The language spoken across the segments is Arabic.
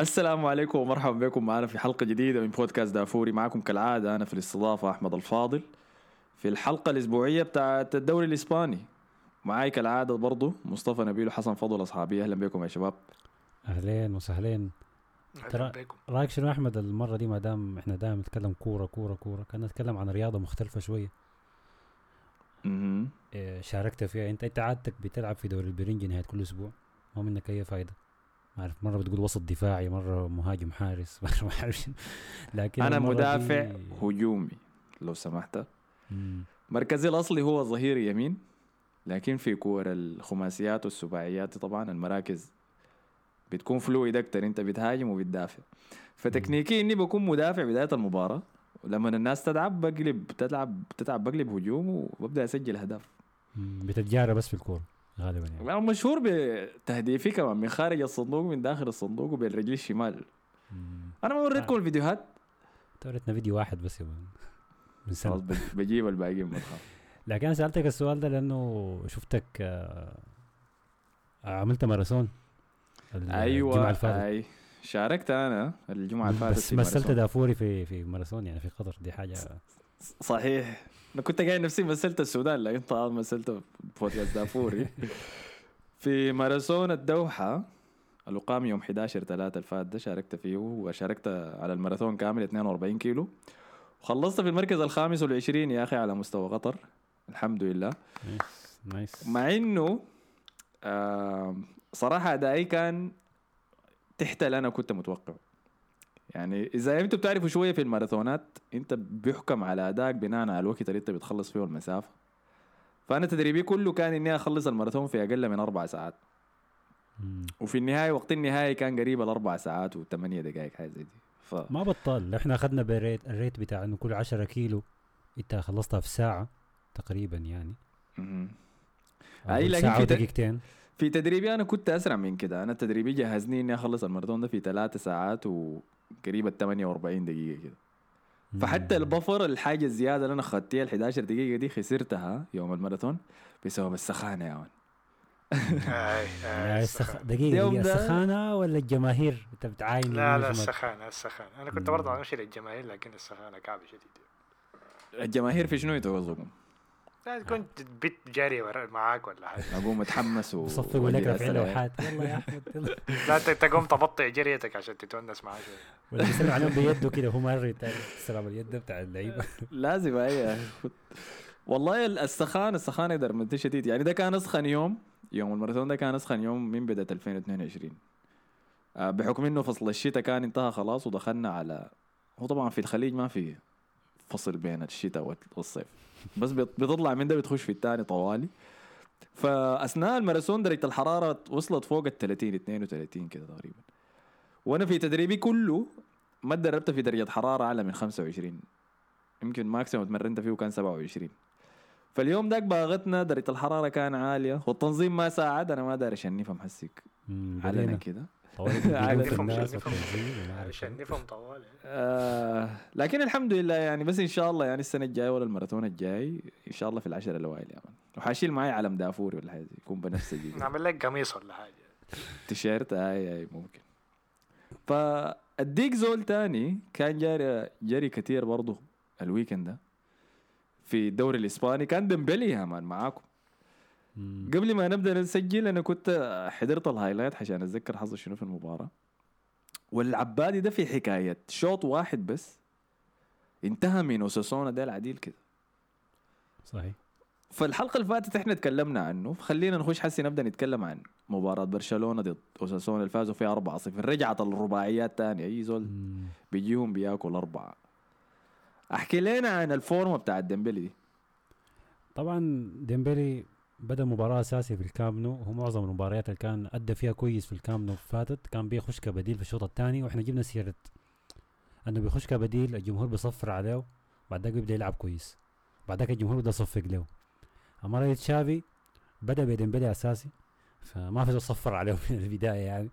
السلام عليكم ومرحبا بكم معنا في حلقة جديدة من بودكاست دافوري. معكم كالعادة أنا في الاستضافة أحمد الفاضل. في الحلقة الأسبوعية بتاعت الدوري الإسباني. معاي كالعادة برضو مصطفى نبيل وحسن فضل أصحابي. أهلا بكم يا شباب. أهلين وسهلين. ترى- رأيك شنو أحمد المرة دي؟ ما دام إحنا دائما نتكلم كورة كورة كورة كان نتكلم عن رياضة مختلفة شوية. مهم. إيه، شاركت فيها. أنت أنت عادتك بتلعب في دوري البرنجي نهاية كل أسبوع. ما منك أي فايدة. ما أعرف مرة بتقول وسط دفاعي مرة مهاجم حارس مرة ما أعرف. لكن المرة مدافع دي- هجومي لو سمحت مم. مركزي الأصلي هو ظهير يمين لكن في كور الخماسيات والسباعيات طبعا المراكز بتكون فلويد أكتر أنت بتهاجم وبتدافع فتكنيكي إني بكون مدافع بداية المباراة ولما الناس تلعب بقلب تلعب تتعب بقلب هجوم وببدأ أسجل أهداف مم. بتتجارى بس في الكورة غالبا يعني. مشهور بتهديفي كمان من خارج الصندوق من داخل الصندوق وبالرجل الشمال. مم. أنا ما وريتكم الفيديوهات. تورتنا فيديو واحد بس يا مان. من سنة. بج- بجيب الباقيين ما لكن أنا سألتك السؤال ده لأنه شفتك آه، عملت ماراثون الجمعة الفاتت. أي. شاركت أنا الجمعة اللي فاتت بس مثلت. دافوري في في ماراثون يعني في قطر. دي حاجة صحيح. أنا كنت قايل نفسي مثلت السودان لكن طبعا مثلت بودكاست دافوري. في ماراثون الدوحة اللي قام يوم 11 3 الفات ده شاركت فيه وشاركت على الماراثون كامل 42 كيلو. وخلصت في المركز الخامس والعشرين يا أخي على مستوى قطر. الحمد لله. nice nice مع إنه آه صراحة أدائي كان تحت اللي أنا كنت متوقع يعني إذا أنتوا بتعرفوا شوية في الماراثونات أنت بيحكم على أدائك بناء على الوقت اللي أنت بتخلص فيه المسافة. فأنا تدريبي كله كان إني أخلص الماراثون في أقل من أربع ساعات. وفي النهاية وقت النهاية كان قريب الأربع ساعات وثمانية دقائق حاجة زي دي. ف... ما بطال. إحنا أخذنا بالريت الريت بتاع إنه كل 10 كيلو أنت خلصتها في ساعة تقريبا يعني. أو أي، لكن ساعة ودقيقتين. في تدريبي أنا كنت أسرع من كده. أنا تدريبي جهزني إني أخلص الماراثون ده في ثلاثة ساعات وقريب ال 48 دقيقة كده فحتى. البفر الحاجة الزيادة اللي أنا أخدتها ال 11 دقيقة دي خسرتها يوم الماراثون بسبب السخانة يا مان أي أي السخ... السخان. دقيقة اليوم دقيقة ده- السخانه ولا الجماهير أنت بتعاين لا لا وشمال؟ السخان السخان أنا كنت. برضه امشي للجماهير لكن السخانة كعبه شديد الجماهير في شنو يتوظفوا؟ لا كنت بت جاري معاك ولا حاجة؟ أقوم أتحمس و بصفقوا لك رافعين لوحات يلا يا أحمد يلا. لا ت- تقوم تبطئ جريتك عشان تتونس معاه شوية ولا بيسلم عليهم بيده كده هو مرة تاني. السلام اليد بتاع اللعيبة. لازم أي والله السخان السخان يقدر من شديد يعني ده كان أسخن يوم يوم الماراثون ده كان أسخن يوم من بداية 2022 آه، بحكم إنه فصل الشتاء كان انتهى خلاص ودخلنا على هو طبعا في الخليج ما في فصل بين الشتاء وال- والصيف. بس بت- بتطلع من ده بتخش في الثاني طوالي. فأثناء الماراثون درجة الحرارة وصلت فوق ال 30 32 كده تقريبا. وأنا في تدريبي كله ما اتدربت في درجة حرارة أعلى من 25 يمكن ماكسيموم اتمرنت فيه كان 27 فاليوم داك باغتنا درجة الحرارة كان عالية والتنظيم ما ساعد أنا ما داري اشنف محسك. مم، علنا بدينا. كده. عشان. نفهم طوال آه لكن الحمد لله يعني بس إن شاء الله يعني السنة الجاية ولا الماراثون الجاي إن شاء الله في العشرة الأوائل يا man وحاشيل معي علم دافوري ولا حاجة يكون بنفسجي. نعمل لك قميص ولا حاجة تيشيرت اي اي ممكن فأديك زول تاني كان جاري جري كتير برضه ال weekend ده في الدوري الإسباني كان ديمبلي يا man معاكم. قبل ما نبدأ نسجل أنا كنت حضرت ال highlight عشان أتذكر حصل شنو في المباراة. والعبادي ده في حكاية شوط واحد بس انتهى من أوساسونا ده العديل كده. صحيح. فالحلقه اللي فاتت إحنا تكلمنا عنه. خلينا نخش حسي نبدأ نتكلم عن مباراة برشلونة ضد أوساسونا اللي فازوا فيها 4-0 رجعت الرباعيات تاني. أي زول. بيجيهم بياكل أربعة. أحكي لنا عن الفورمة بتاعت ديمبلي دي. طبعا ديمبلي بدأ مباراة أساسي في الكامب نو هو معظم المباريات اللي كان أدى فيها كويس في الكامب نو فاتت كان بيخش كبديل في الشوط الثاني وإحنا جبنا سيرة إنه بيخش كبديل الجمهور بيصفر عليه بعد ذاك بيبدأ يلعب كويس. بعد ذاك الجمهور بدا يصفق له. أما تشافي بدأ بديمبلي أساسي فما في صفر عليه من البداية يعني.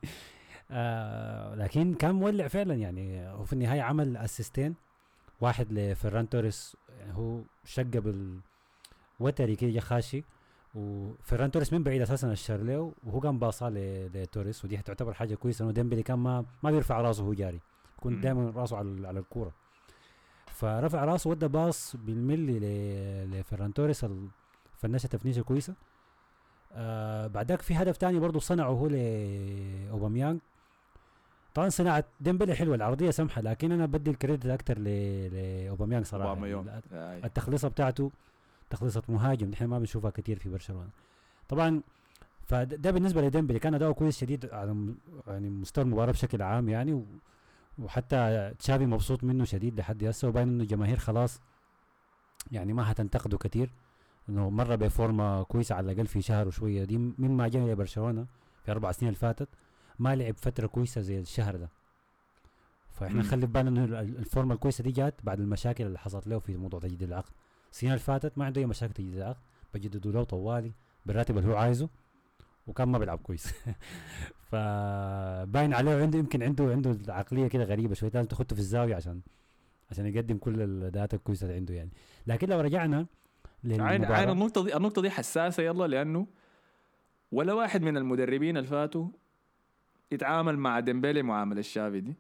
آه لكن كان مولع فعلا يعني. هو في النهاية عمل assistين واحد لفيران توريس يعني هو شق بال وتري كده خاشي. وفيران توريس من بعيد أساسا اشار له وهو قام باصاه ل- لتوريس ودي تعتبر حاجة كويسة إنه ديمبلي كان ما ما بيرفع راسه وهو جاري. يكون مم. دائما راسه على على الكورة. فرفع راسه ودى باص بالملي لفيران توريس فنشها تفنيشة كويسة. آه بعدك في هدف تاني برضه صنعه هو لاوباميانج طبعا صناعة ديمبلي حلوة العرضية سمحة لكن أنا بدي ال credit أكثر لاوباميانج صراحة. يعني. التخليصة بتاعته تخليصه مهاجم نحن ما بنشوفها كثير في برشلونة. طبعا فده بالنسبة لديمبلي كان أداؤه كويس شديد على يعني مستوى المباراة بشكل عام يعني و وحتى تشافي مبسوط منه شديد لحد هسه وباين إنه الجماهير خلاص يعني ما هتنتقده كثير إنه مرة بفورمة كويسة على الأقل في شهر وشوية. دي مما جاء لبرشلونه في أربع سنين اللي فاتت ما لعب فترة كويسة زي الشهر ده. فإحنا. نخلي بالنا إنه ال- الفورمة الكويسة دي جات بعد المشاكل اللي حصلت له في موضوع تجديد العقد. السنة اللي فاتت ما عنده أي مشاكل تجديد العقد بجددوا له طوالي بالراتب اللي هو عايزه وكان ما بيلعب كويس. فباين عليه عنده يمكن عنده عنده عقلية كده غريبة شوية لازم تخطه في الزاوية عشان عشان يقدم كل الأداءات الكويسة اللي عنده يعني. لكن لو رجعنا عين للمباراه عين النقطة دي النقطة دي حساسة يلا لأنه ولا واحد من المدربين اللي فاتوا يتعامل مع ديمبلي معاملة تشافي دي.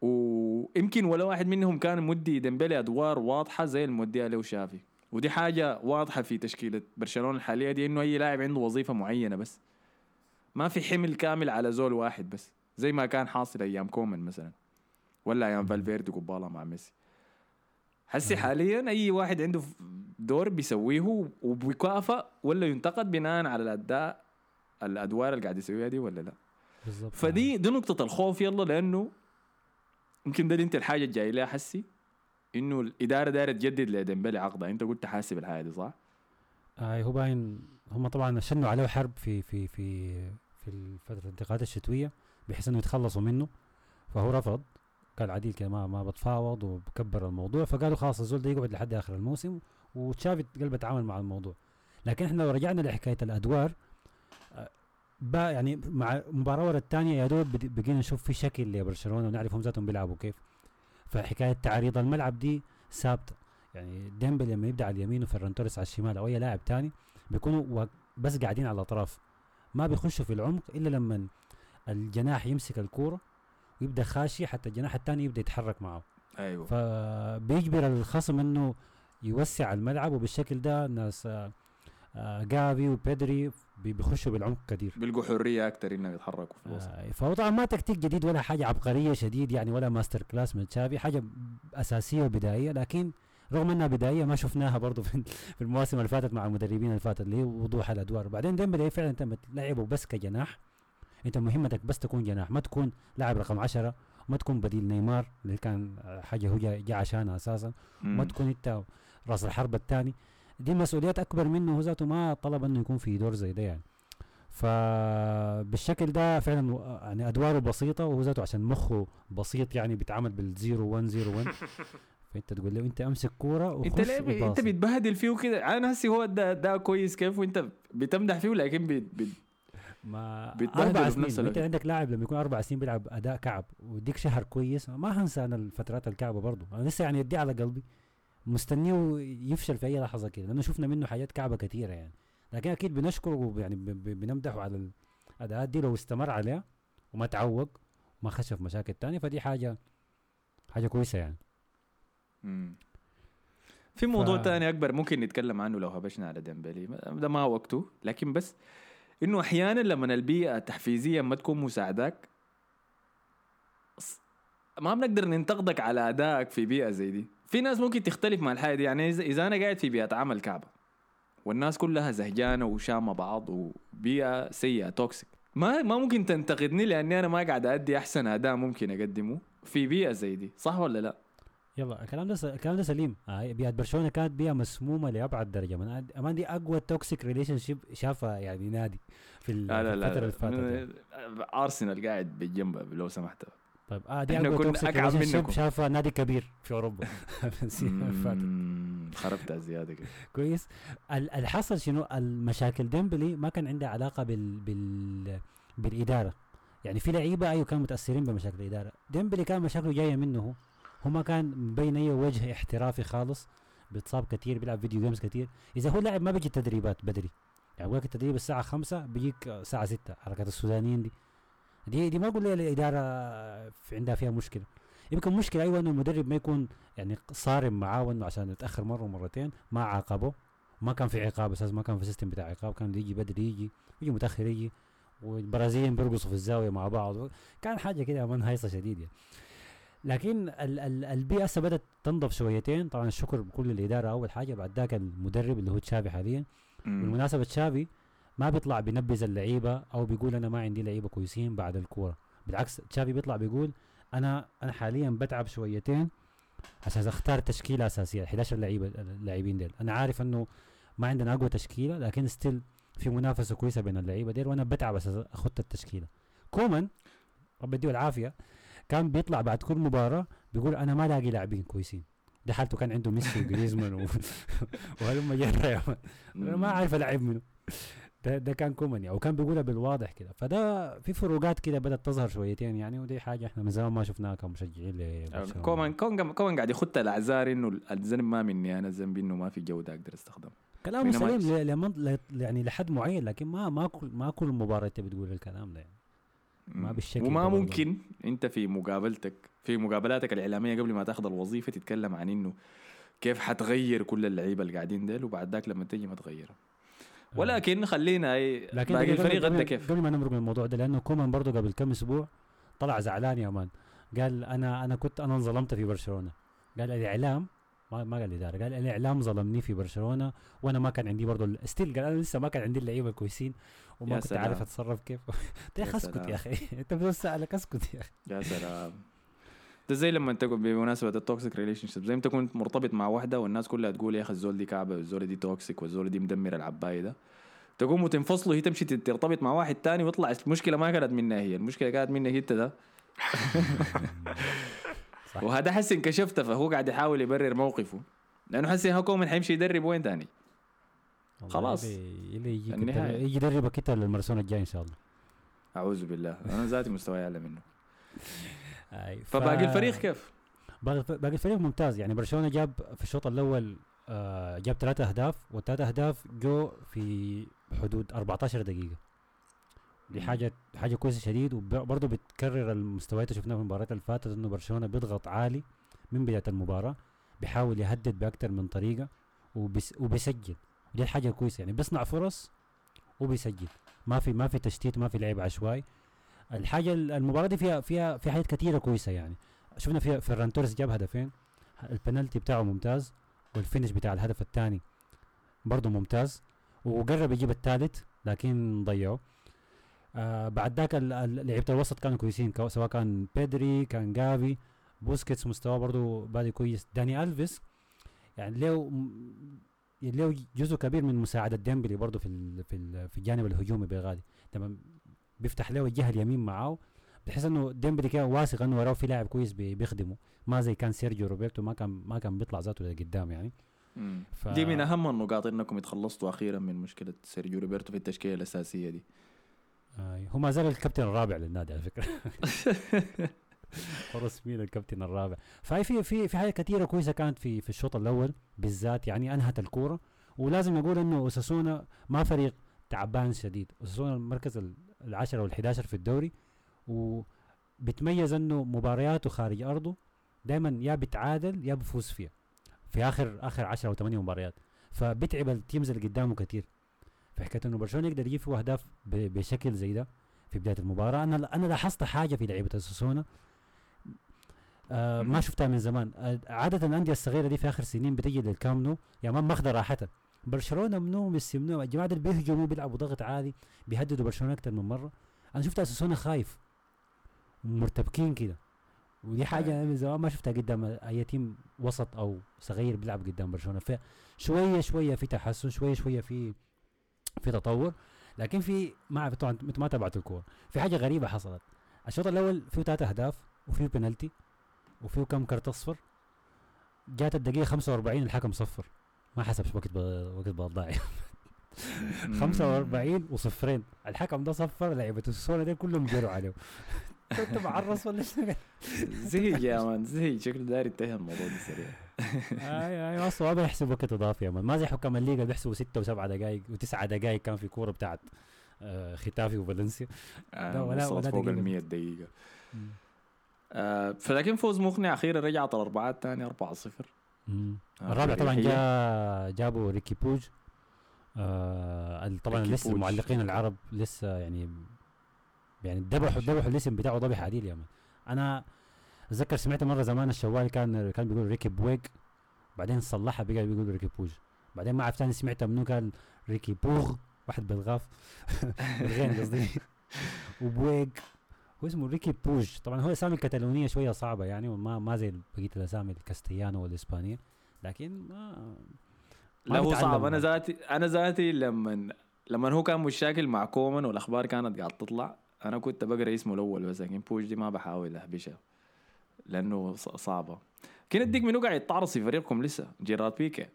ويمكن ولا واحد منهم كان مدي ديمبلي أدوار واضحة زي المديها له تشافي ودي حاجة واضحة في تشكيلة برشلونة الحالية دي إنه أي لاعب عنده وظيفة معينة بس. ما في حمل كامل على زول واحد بس زي ما كان حاصل أيام كومان مثلا ولا أيام فالفيردي قبالة مع ميسي. حسي. حاليا أي واحد عنده دور بيسويه وبيكافئ ولا ينتقد بناء على الأداء الأدوار اللي قاعد يسويها دي ولا لا. بالضبط. فدي دي نقطة الخوف يلا لأنه يمكن ده انت الحاجة الجاي لها حسي إنه الإدارة دايرة تجدد لديمبلي عقدها أنت قلت حاسب الحاجة دي صح؟ آه هو باين هم طبعا شنوا عليه حرب في في في في فترة الانتقالات الشتوية بحيث إنه يتخلصوا منه. فهو رفض. قال عديل كده ما ما بتفاوض وبكبر الموضوع. فقالوا خلاص الزول ده يقعد لحد آخر الموسم وتشافي قلب تعامل مع الموضوع. لكن إحنا لو رجعنا لحكاية الأدوار با يعني مع مباراة ورا الثانية يا دوب بقينا نشوف في شكل لبرشلونه ونعرف هم ذاتهم بيلعبوا كيف. فحكاية تعريض الملعب دي ثابتة. يعني ديمبلي لما يبدأ على اليمين وفيران توريس على الشمال أو أي لاعب تاني بيكونوا وا- بس قاعدين على الأطراف. ما بيخشوا في العمق إلا لما الجناح يمسك الكورة ويبدأ خاشي حتى الجناح الثاني يبدأ يتحرك معه. أيوه. فبيجبر الخصم إنه يوسع الملعب وبالشكل ده ناس آه، جافي وبيدري بي- بيخشوا بالعمق كثير بيلقوا حرية أكتر انهم يتحركوا في الوسط. آه، فهو طبعا ما تكتيك جديد ولا حاجة عبقرية شديد يعني ولا masterclass من تشافي حاجة أساسية وبدائية. لكن رغم إنها بدائية ما شفناها برضه في في المواسم اللي فاتت مع المدربين اللي فاتت اللي هي وضوح الأدوار. بعدين ديمبلي فعلا أنت بتلعبه بس كجناح. أنت مهمتك بس تكون جناح ما تكون لاعب رقم عشرة ما تكون بديل نيمار اللي كان آه، حاجة هو جا جا عشانها أساسا. ما. تكون أنت راس الحربة الثاني. دي مسؤوليات أكبر منه هو ذاته ما طلب إنه يكون في دور زي ده يعني فبالشكل ده فعلا يعني أدواره بسيطة وهو ذاته عشان مخه بسيط يعني بيتعامل بالزيرو 1 0 1 فأنت تقول له أنت أمسك كورة وخش أنت ليه. أنت. بتبهدل فيه كده أنا هسي هو ده ده كويس كيف وأنت بتمدح فيه لكن بت... بت... ما أربع سنين أنت. عندك لاعب لما يكون أربع سنين بيلعب أداء كعب ويديك شهر كويس ما هنسى أنا الفترات الكعبة برضه أنا لسه يعني يدي على قلبي مستنيه يفشل في أي لحظة كده لأنه شفنا منه حاجات كعبة كثيره يعني. لكن أكيد بنشكره ب- بنمدحه على الأداءات دي لو استمر عليها وما تعوق وما خش في مشاكل تانية فدي حاجة حاجة كويسة يعني. مم. في موضوع ف- تاني أكبر ممكن نتكلم عنه لو هبشنا على ديمبلي. ده ما وقته لكن بس إنه أحيانا لما البيئة التحفيزية ما تكون مساعداك ص- ما بنقدر ننتقدك على أدائك في بيئة زي دي. في ناس ممكن تختلف مع الحاجة دي. يعني اذا أنا قاعد في بيئة عمل كعبة والناس كلها زهجانة وشاتمة بعض وبيئة سيئة toxic ما ما ممكن تنتقدني لأني أنا ما قاعد ادي أحسن اداء ممكن أقدمه في بيئة زي دي. صح ولا لا؟ يلا الكلام ده س- الكلام ده سليم. آه بيئة برشلونة كانت بيئة مسمومة لأبعد درجة. يا مان دي أقوى toxic relationship شافها يعني نادي في لا لا الفترة اللي فاتت. ارسنال قاعد بالجنب لو سمحت. طيب. آه دي إحنا اقوى كنا شيب منكم. شافها نادي كبير في أوروبا. خربتها زيادة كده. كويس. ال- اللي حصل شنو؟ المشاكل ديمبلي ما كان عندها علاقة بال بال بالإدارة. يعني في لعيبة أيوه كانوا متأثرين بمشاكل الإدارة. ديمبلي كان مشاكله جاية منه. هو هو ما كان مبين أي وجه احترافي خالص. بيتصاب كثير بيلعب فيديو جيمز كثير إذا هو لاعب ما بيجي التدريبات بدري. يعني التدريب الساعة 5 بيجيك الساعة 6 حركات السودانيين دي. دي دي ما أقول لي الاداره في عندها فيها مشكلة. يمكن مشكلة أيوه إنه المدرب ما يكون يعني صارم معاه وإنه عشان يتأخر مرة ومرتين ما عاقبه. ما كان في عقاب أساس ما كان في system بتاع عقاب. كان يجي بدري يجي يجي متأخر يجي. والبرازيليين بيرقصوا في الزاوية مع بعض. كان حاجة كده من هيصه شديد يعني. لكن ال- ال- البيئة هسه بدأت تنضف شويتين. طبعا الشكر بكل الإدارة. أول حاجة بعد ذاك المدرب اللي هو تشافي حاليا. بالمناسبة تشافي ما بيطلع بينبذ اللعيبة أو بيقول أنا ما عندي لعيبة كويسين بعد الكورة. بالعكس تشافي بيطلع بيقول أنا أنا حاليا بتعب شويتين عشان أختار تشكيلة أساسية 11 لعيبة اللاعبين ديل. أنا عارف إنه ما عندنا أقوى تشكيلة لكن still في منافسة كويسة بين اللعيبة ديل وأنا بتعب أساس أخت التشكيلة. كومان رب يديه العافية كان بيطلع بعد كل مباراة بيقول أنا ما لاقي لاعبين كويسين. ده حالته كان عنده ميسي وجريزمان و... وهلم جرى. أنا ما عارف ألعب منه. ده ده كان كومان يعني وكان بيقولها بالواضح كده فده في فروقات كده بدأت تظهر شويتين يعني ودي حاجة إحنا من زمان ما شفناها كمشجعين. كومان كومان كومان قاعد يخط الأعذار إنه الذنب ما مني أنا الذنب انه ما في جودة أقدر استخدمها كلامه بينما سليم ل- لمن- ل- يعني لحد معين لكن ما ما كل ما كل مباراة أنت بتقول الكلام ده يعني ما. بالشكل وما. ممكن أنت في مقابلتك في مقابلاتك الإعلامية قبل ما تاخذ الوظيفة تتكلم عن إنه كيف حتغير كل اللعيبة اللي قاعدين ديل وبعد ذاك لما تجي ما تغيرها آه. ولكن خلينا اي لكن باقي الفريق غدا قبل- كيف؟ قبل ما نمرق من الموضوع ده لأنه كومان برضه قبل كم أسبوع طلع زعلان يا man. قال أنا أنا كنت أنا انظلمت في برشلونة. قال الإعلام ما ما قال الاداره قال الإعلام ظلمني في برشلونة وأنا ما كان عندي برضه still قال أنا لسه ما كان عندي اللعيبة كويسين وما كنت عارف سلام. أتصرف كيف. يا يا أخي أسكت. يا أخي. أنت بس سالك أسكت يا أخي. يا سلام. ده زي لما انت تكون بمناسبه ال toxic relationship زي ما انت كنت مرتبط مع واحدة والناس كلها تقول يا أخي الزول دي كعبة والزول دي toxic والزول دي مدمر العباية ده. تقوموا تنفصلوا هي تمشي ترتبط مع واحد تاني ويطلع المشكلة ما كانت منها هي المشكلة كانت منك انت ده. وهسه انكشفت فهو قاعد يحاول يبرر موقفه. لأنه هسه كومان حيمشي يدرب وين تاني؟ خلاص. يجي يدربك انت للمرسون الجاي إن شاء الله. أعوذ بالله. أنا ذاتي مستواي أعلى منه. ف- فباقي الفريق كيف؟ باقي الفريق ممتاز. يعني برشلونة جاب في الشوط الأول آه جاب ثلاثة أهداف والثلاثة أهداف جو في حدود 14 دقيقة. دي مم. حاجة حاجة كويسة شديد وبرضه بتكرر المستويات اللي شفناها في المباريات اللي فاتت إنه برشلونة بيضغط عالي من بداية المباراة بيحاول يهدد بأكثر من طريقة وبس وبيسجل. ودي الحاجة كويسة يعني بيصنع فرص وبيسجل. ما في ما في تشتيت ما في لعب عشوائي. الحاجة المباراة دي فيها فيها في حاجات كثيرة كويسة يعني. شفنا في فيران توريس جاب هدفين. البنالتي بتاعه ممتاز وال finish بتاع الهدف الثاني برضه ممتاز. وقرب يجيب الثالث لكن ضيعه. آه بعد ذاك لعيبة الوسط كانوا كويسين كو- سواء كان بيدري كان جافي بوسكيتس مستواه برضه بادي كويس. داني ألفيس يعني له له جزء كبير من مساعدة ديمبلي برضه في ال في ال في الجانب الهجومي بغادي لما بيفتح له الجهة اليمين معاه بحيث إنه ديمبلي كده واثق إنه وراه في لاعب كويس بي- بيخدمه. ما زي كان سيرجيو روبرتو ما كان ما كان بيطلع ذاته لقدام يعني. ف... دي من أهم النقاط إنكم اتخلصتوا أخيرا من مشكلة سيرجيو روبرتو في التشكيلة الأساسية دي. آه هو ما زال الكابتن الرابع للنادي على فكرة. رسميا الكابتن الرابع. فهي في في في حاجات كثيرة كويسة كانت في في الشوط الأول بالذات يعني أنهت الكورة. ولازم نقول إنه أوساسونا ما فريق تعبان شديد. أوساسونا المركز ال- العشرة والحداشر 11 في الدوري وبتميز إنه مبارياته خارج أرضه دائما يا بتعادل يا بفوز فيها في آخر آخر 10 أو 8 مباريات. فبتعب التيمز اللي قدامه كثير في حكاية إنه برشلونة يقدر يجيب فيه أهداف بشكل زي ده في بداية المباراة. أنا أنا لاحظت حاجة في لعيبة اساسونا آه ما. شفتها من زمان. آه عادة الأندية الصغيرة دي في آخر سنين بتجي للكامنو يا ما ماخذه راحتها. برشلونة منو ميسي منو الجماعه دول بيهجموا بيلعبوا ضغط عالي بيهددوا برشلونة أكثر من مرة. أنا شفت اساسونا خايف مرتبكين كده. ودي حاجة أنا من زمان ما شفتها قدام أي تيم وسط أو صغير بيلعب قدام برشلونة. فشويه شوية في تحسن شوية شوية في في تطور. لكن في ما أعرف طبعا أنتوا ما تابعتوا الكورة. في حاجة غريبة حصلت. الشوط الأول فيه ثلاث أهداف وفيه بنالتي وفيه كم كرت أصفر. جات الدقيقة 45 الحكم صفر. ما حسب وقت ب- وقت بضاعي. 45 وصفرين. الحكم ده صفر لعيبة السونا دي كلهم جروا عليه كنت معرص ولا شنو زهق يا مان زهق شكله داير ينتهي الموضوع ده سريع. أي أي. أصلا ما بيحسب وقت إضافي يا مان. ما زي حكام الليغا بيحسبوا ستة وسبعة دقائق وتسعة دقائق كان في كورة بتاعت آه، ختافي وفالنسيا. آه ولا- ولا فوق دقيقة. ال 100 دقيقة آه فلكن فوز مقنع. أخيرا رجعت الاربعات الثاني 4 0 مم. آه، الرابع طبعا. جاء جابوا ريكي بوج. آه طبعا ريكي لسه بوج. المعلقين العرب لسه يعني يعني ذبحوا ذبحوا الاسم بتاعه ذبح عديل يا مان. أنا أتذكر سمعت مرة زمان الشوالي كان كان بيقول ريكي بويج بعدين صلحها بقى بيقول ريكي بوج. بعدين ما عرفت ثاني سمعتها منو قال ريكي بوغ واحد بالقاف. بالغين قصدي. وبويج هو اسمه ريكي بوج. طبعا هو اسامي الكتالونيه شوية صعبة يعني وما ما زي بقية الأسامي الكاستيانو والإسبانية. لكن ما لا هو صعب. أنا. ذاتي أنا ذاتي لما لما هو كان مشاكل مع كومان والأخبار كانت قاعد تطلع أنا كنت بقرأ اسمه الأول بس لكن بوش دي ما بحاول اهبشها لأنه صعبة. كان اديك منو قاعد يتعرص في فريقكم لسه؟ جيرارد بيكي.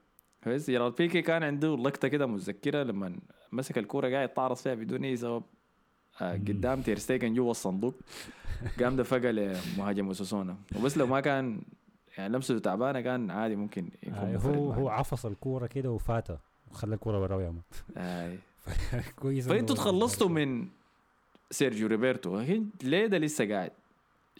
بس جيرارد بيكي كان عنده لقطة كده متذكرة لما مسك الكورة قاعد يتعرص فيها بدون أي سبب. قدام تيرستيجن جوا الصندوق. قام دفقها لمهاجم أوساسونا. وبس لو ما كان يعني لمسته تعبانة كان عادي ممكن يكون آه هو. هو عفص الكورة كده وفاتها وخلى الكورة براه يا آي. كويس فأنتوا تخلصتوا من سيرجيو روبرتو ليه ده لسه قاعد؟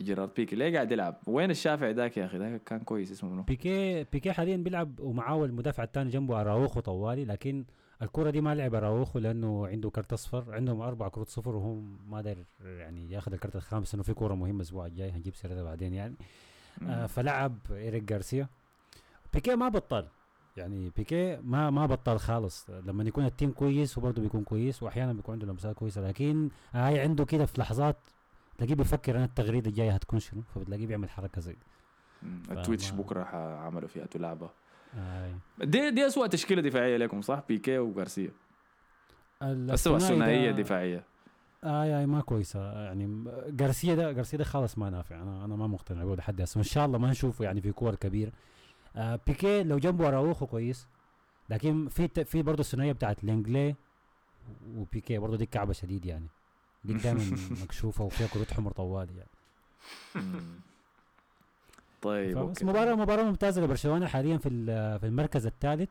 جيرارد بيكي ليه قاعد يلعب؟ وين الشافعي ذاك يا أخي؟ ذاك كان كويس اسمه منو؟ بيكي بيكي حاليا بيلعب ومعاه المدافع الثاني جنبه أراوخو طوالي لكن الكرة دي ما لعب أراوخو لأنه عنده كرت أصفر عندهم أربع كروت صفر وهو ما داير يعني ياخذ الكرت الخامس إنه في كورة مهمة الأسبوع الجاي هنجيب سيرتها بعدين يعني. آه فلعب إيريك جارسيا بيكي ما بطل يعني بيكي ما ما بطل خالص. لما يكون ال team كويس هو برضه بيكون كويس واحيانا بيكون عنده لمسات كويسة لكن هاي عنده كده في لحظات تلاقيه بيفكر أنا التغريدة الجاية هتكون شنو فبتلاقيه بيعمل حركة زي. ال Twitch بكرة عملوا فيها لعبه آه. دي دي اسوء تشكيلة دفاعية لكم صح؟ بيكي وغارسيا. اسوء ثنائية دفاعية. آه آه ما كويسة. يعني جارسيا ده جارسيا ده خالص ما نافع. أنا أنا ما مقتنع بقول لحد هسه وإن شاء الله ما نشوفه يعني في كور كبيرة آه بيكي لو جنبه أراوخو كويس. لكن في ت- في برضه الثنائية بتاعت لينجلي وبيكي برضه دي كعبة شديد يعني. دي دائما مكشوفة وفيها كروت حمر طوالي يعني. طيب okay. مباراة مباراة ممتازة لبرشلونة حاليا في في المركز الثالث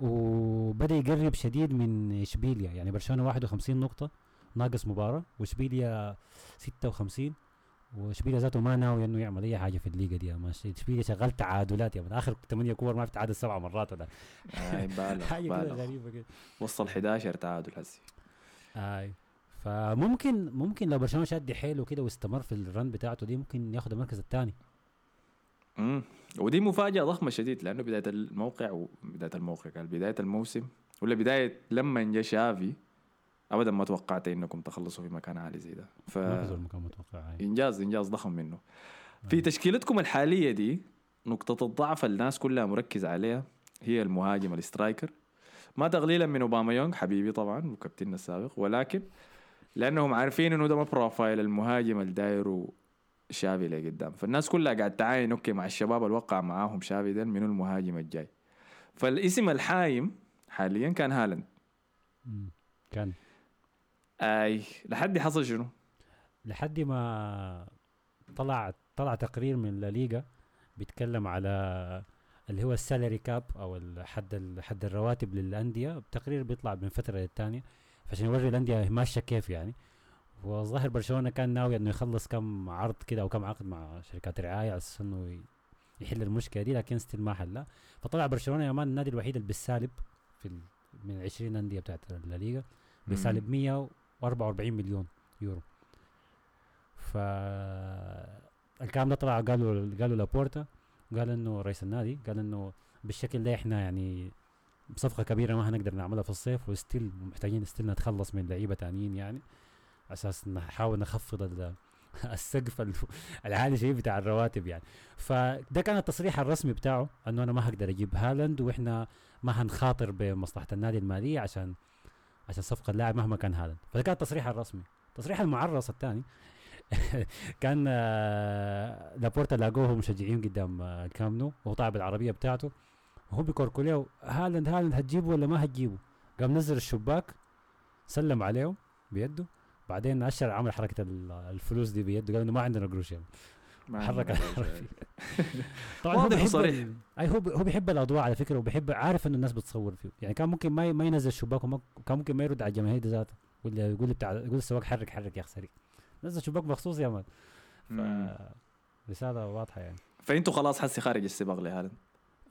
وبدأ يقرب شديد من إشبيليا. يعني برشلونة 51 نقطة ناقص مباراة وإشبيليا 56 وإشبيليا ذاته ما ناوي إنه يعمل أي حاجة في الليغا دي إشبيليا شغال تعادلات يا من آخر 8 كور ما في تعادل سبع مرات ولا بالغ حاجة كده غريبة كده. وصل 11 تعادل هسي. آي. فممكن ممكن لو برشلونة شد حيله كده واستمر في الرن بتاعته دي ممكن ياخد المركز الثاني. مم. ودي مفاجأة ضخمة شديد لأنه بداية الموقع وبداية الموقع قال بداية الموسم ولا بداية لما جا شافي أبدا ما توقعت إنكم تخلصوا في مكان عالي زي ده في هاي. فإنجاز إنجاز ضخم منه في آه. تشكيلتكم الحالية دي نقطة الضعف الناس كلها مركزة عليها هي المهاجم ال striker ما تقليلا من اوباما يونغ حبيبي طبعا وكابتننا السابق ولكن لأنهم عارفين إنه ده ما profile المهاجم اللي دايره شافي لقدام فالناس كلها قاعد تعاين okay مع الشباب اللي وقع معاهم شافي ده منو المهاجم الجاي. فالاسم الحايم حاليا كان هالاند. كان. أي لحد حصل شنو؟ لحد ما طلع طلع تقرير من لا ليغا بيتكلم على اللي هو ال salary cap أو حد حد الرواتب للأندية. تقرير بيطلع من فترة للتانية. عشان يوري الأندية ماشية كيف يعني. وظاهر برشلونة كان ناوي إنه يخلص كم عرض كده أو كم عقد مع شركات رعاية على أساس إنه يحل المشكلة دي لكن still ما حلها فطلع برشلونة يا man النادي الوحيد اللي بالسالب في من 20 أندية بتاعت الليغا بسالب 144 مليون يورو. ف الكلام ده طلع قالوا قالوا لابورتا. قال إنه رئيس النادي قال إنه بالشكل ده إحنا يعني صفقة كبيرة ما هنقدر نعملها في الصيف و still محتاجين still نتخلص من لعيبة تانيين يعني. أساس نحاول نخفض ال- السقف ال- العالي شيء بتاع الرواتب يعني. فده كان التصريح الرسمي بتاعه إنه أنا ما هقدر أجيب هالاند وإحنا ما هنخاطر بمصلحة النادي المالية عشان عشان صفقة اللاعب مهما كان هالاند. فده كان التصريح الرسمي. التصريح المعرص الثاني كان آه، لابورتا لاقوه مشجعين قدام آه، الكامب نو وهو طالع بالعربية بتاعته. وهو بيكركوا له هالاند هالاند هتجيبه ولا ما هتجيبه؟ قام نزل الشباك سلم عليهم بيده. بعدين اشر عمل حركة ال- الفلوس دي بيده. قال إنه ما عندنا قروش يعني حرك. طبعا هو واضح بيحب وصريح. أي هو هو بيحب الأضواء على فكرة وبيحب عارف إنه الناس بتصور فيه. يعني كان ممكن ما ما ينزل شباك كان ممكن ما يرد على الجماهير ذاته. ولا يقول بتاع يقول السواق حرك حرك يا أخي سريع. نزل شباك مخصوص يا مان. رسالة واضحة يعني. فأنتوا خلاص حسي خارج السباق آه،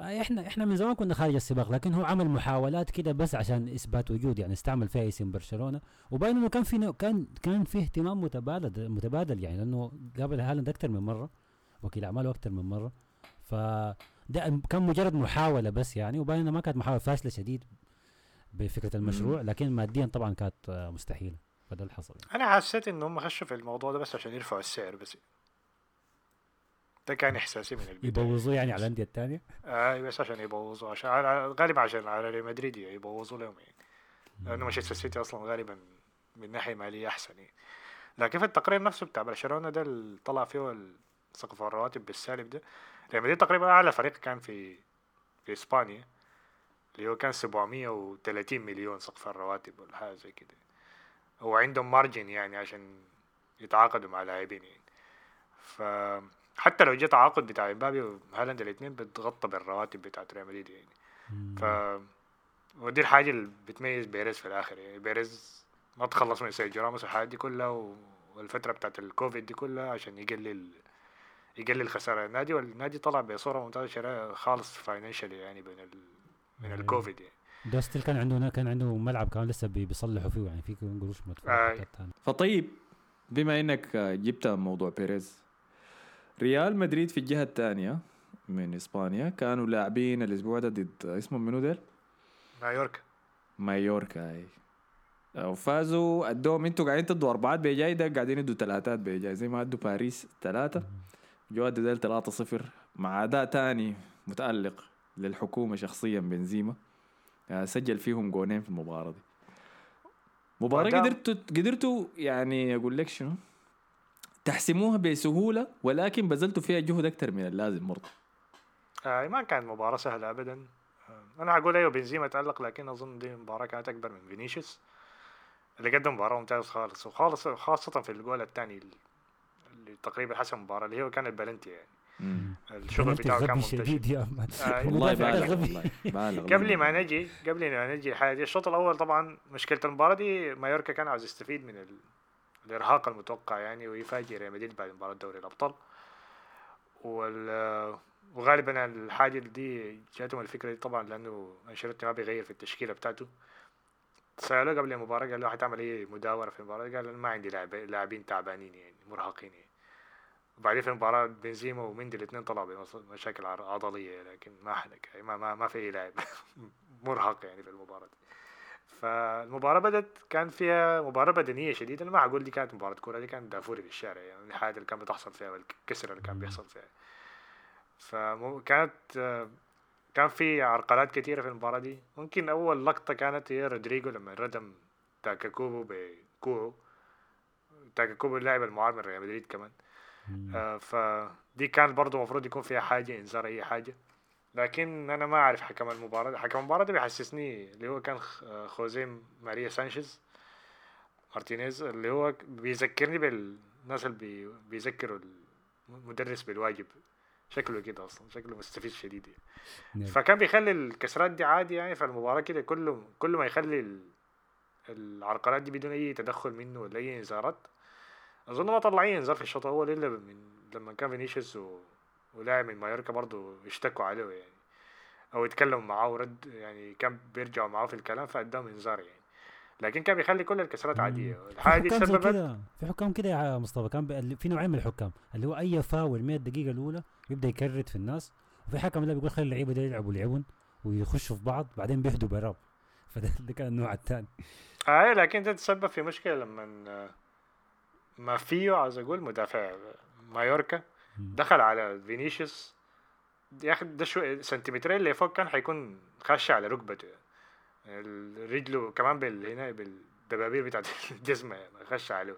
إحنا إحنا من زمان كنا خارج السباق لكن هو عمل محاولات كده بس عشان إثبات وجود يعني استعمل فيها اسم برشلونه وباين انه كان في كان كان في اهتمام متبادل متبادل يعني لأنه قابل هالاند أكثر من مرة وكيل أعماله أكثر من مرة. ف ده كان مجرد محاولة بس يعني وباين ما كانت محاولة فاشلة شديد بفكرة المشروع لكن ماديا طبعا كانت آه، مستحيلة فده اللي حصل يعني. أنا حسيت إن هم خشوا في الموضوع ده بس عشان يرفعوا السعر بس. ده كان إحساسي من البداية. يبوظوه يعني على الأندية الثانية آه بس عشان يبوظوا عشان غالبا عشان على ريال مدريد يبوظوا لهم يعني. لأنه مانشستر سيتي أصلا غالبا من ناحية مالية أحسن يعني. لكن في التقرير نفسه بتاع برشلونة ده اللي طلع فيه سقف الرواتب بالسالب ده ريال مدريد تقريبا أعلى فريق كان في في إسبانيا اللي هو كان 730 مليون سقف الرواتب ولا حاجة زي كده. هو عندهم مارجن يعني عشان يتعاقدوا مع لاعبين يعني. فحتى لو جه تعاقد بتاع امبابي وهالاند الاثنين بتغطى بالرواتب بتاعت ريال مدريد يعني. ف ودي الحاجة اللي بتميز بيريز في الآخر يعني بيريز ما تخلص من سيرجيو راموس والحاجات دي كلها و... والفترة بتاعت الكوفيد دي كلها عشان يقلل يقلل خسارة النادي والنادي طلع بصورة ممتازة شديد خالص financially يعني من ال... من. الكوفيد يعني دو still كان عنده كان عنده ملعب كان لسه بي- بيصلحوا فيه يعني في قروش مدفوعة. حتى التاني. فطيب بما إنك آه، جبت موضوع بيريز ريال مدريد في الجهة الثانية من إسبانيا. كانوا لاعبين الأسبوع ده ضد اسمهم منو ديل؟ مايوركا. مايوركا أي. وفازوا ادوهم أنتوا قاعدين تدوا أربعات بجاي ده قاعدين يدوا ثلاثات بجاي زي ما ادوا باريس ثلاثة جوا ادوا ديل 3 0 مع أداء تاني متألق للحكومة شخصيا بنزيما. آه، سجل فيهم جولين في المباراة دي. مباراة قدرتوا قدرتوا يعني أقول لك شنو؟ تحسموها بسهولة ولكن بذلتوا فيها جهد أكثر من اللازم برضه. آه ما كانت مباراة سهلة أبدا. آه أنا هقول أيوه بنزيما تألق لكن أظن دي مباراة كانت أكبر من فينيسيوس اللي قدم مباراة ممتازة خالص وخالص خاصة في الجول الثاني اللي تقريبا حسم المباراة اللي هو كان البلنتي يعني. الشغل بتاعه كان ممتاز شديد يا آه، والله بالغ قبل ما نجي قبل ما نجي الحاجة دي الشوط الأول طبعا مشكلة المباراة دي مايوركا كان عاوز يستفيد من ال... الإرهاق المتوقع يعني ويفاجئ ريال مدريد بعد مباراة دوري الأبطال. وال... وغالبا الحاجة دي جاتهم الفكرة دي طبعا لأنه أنشيلوتي ما بيغير في التشكيلة بتاعته. سألوه قبل المباراة قال له حتعمل إيه مداورة في المباراة؟ قال أنا ما عندي لاعب- لاعبين تعبانين يعني مرهقين يعني. وبعدين في المباراة بنزيما ومندي الاثنين طلعوا بمشاكل عضلية لكن ما حدا يعني ما ما, ما في أي لاعب مرهق يعني في المباراة دي. فالمباراة بدت كان فيها مباراة بدنية شديدة. أنا ما أقول دي كانت مباراة كورة دي كانت دافوري في الشارع يعني الحاجة اللي كان بتحصل فيها والكسر اللي كان بيحصل فيها. فكانت كان في عرقلات كثيرة في المباراة دي. ممكن أول لقطة كانت هي رودريجو لما ردم تاكاكوبو بكوعو تاكاكوبو اللاعب المعار من ريال مدريد كمان. آه فدي كان برضو المفروض يكون فيها حاجة إنذار أي حاجة. لكن أنا ما أعرف حكم المباراة حكم المباراة ده بيحسسني اللي هو كان خوزيه ماريا سانشيز مارتينيز اللي هو بيذكرني بالناس اللي بي بيذكروا المدرس بالواجب شكله كده أصلا شكله مستفيد شديد يعني. نعم. فكان بيخلي الكسرات دي عادي يعني في المباراة كده كله كل ما يخلي ال- العرقلات دي بدون أي تدخل منه ولا أي إنذارات أظن ما طلعين إنذار في الشوط الأول إلا من لما كان فينيسيوس و... ولاعب من مايوركا برضه اشتكوا عليه يعني. أو يتكلموا معاه ورد يعني كان بيرجعوا معاه في الكلام فأداهم إنذار يعني. لكن كان بيخلي كل الكسرات عادية. في الحاجة دي سببت كده في حكام كده يا مصطفى كان بي- في نوعين من الحكام اللي هو أي فاول 100 دقيقة الأولى يبدا يكرر في الناس وفي حكم اللي بيقول خلي اللعيبة دي يلعبوا لعبهم ويخشوا في بعض بعدين بيهدوا براب. فده ده كان النوع الثاني آه لكن ده تسبب في مشكلة لما ما فيو عاوز أقول مدافع مايوركا. دخل على فينيسيوس. يا أخي ده لو سنتيمترين اللي فوق كان حيكون خش على ركبته. رجله كمان بال هنا بالدبابير بتاعت الجزمة خش عليه.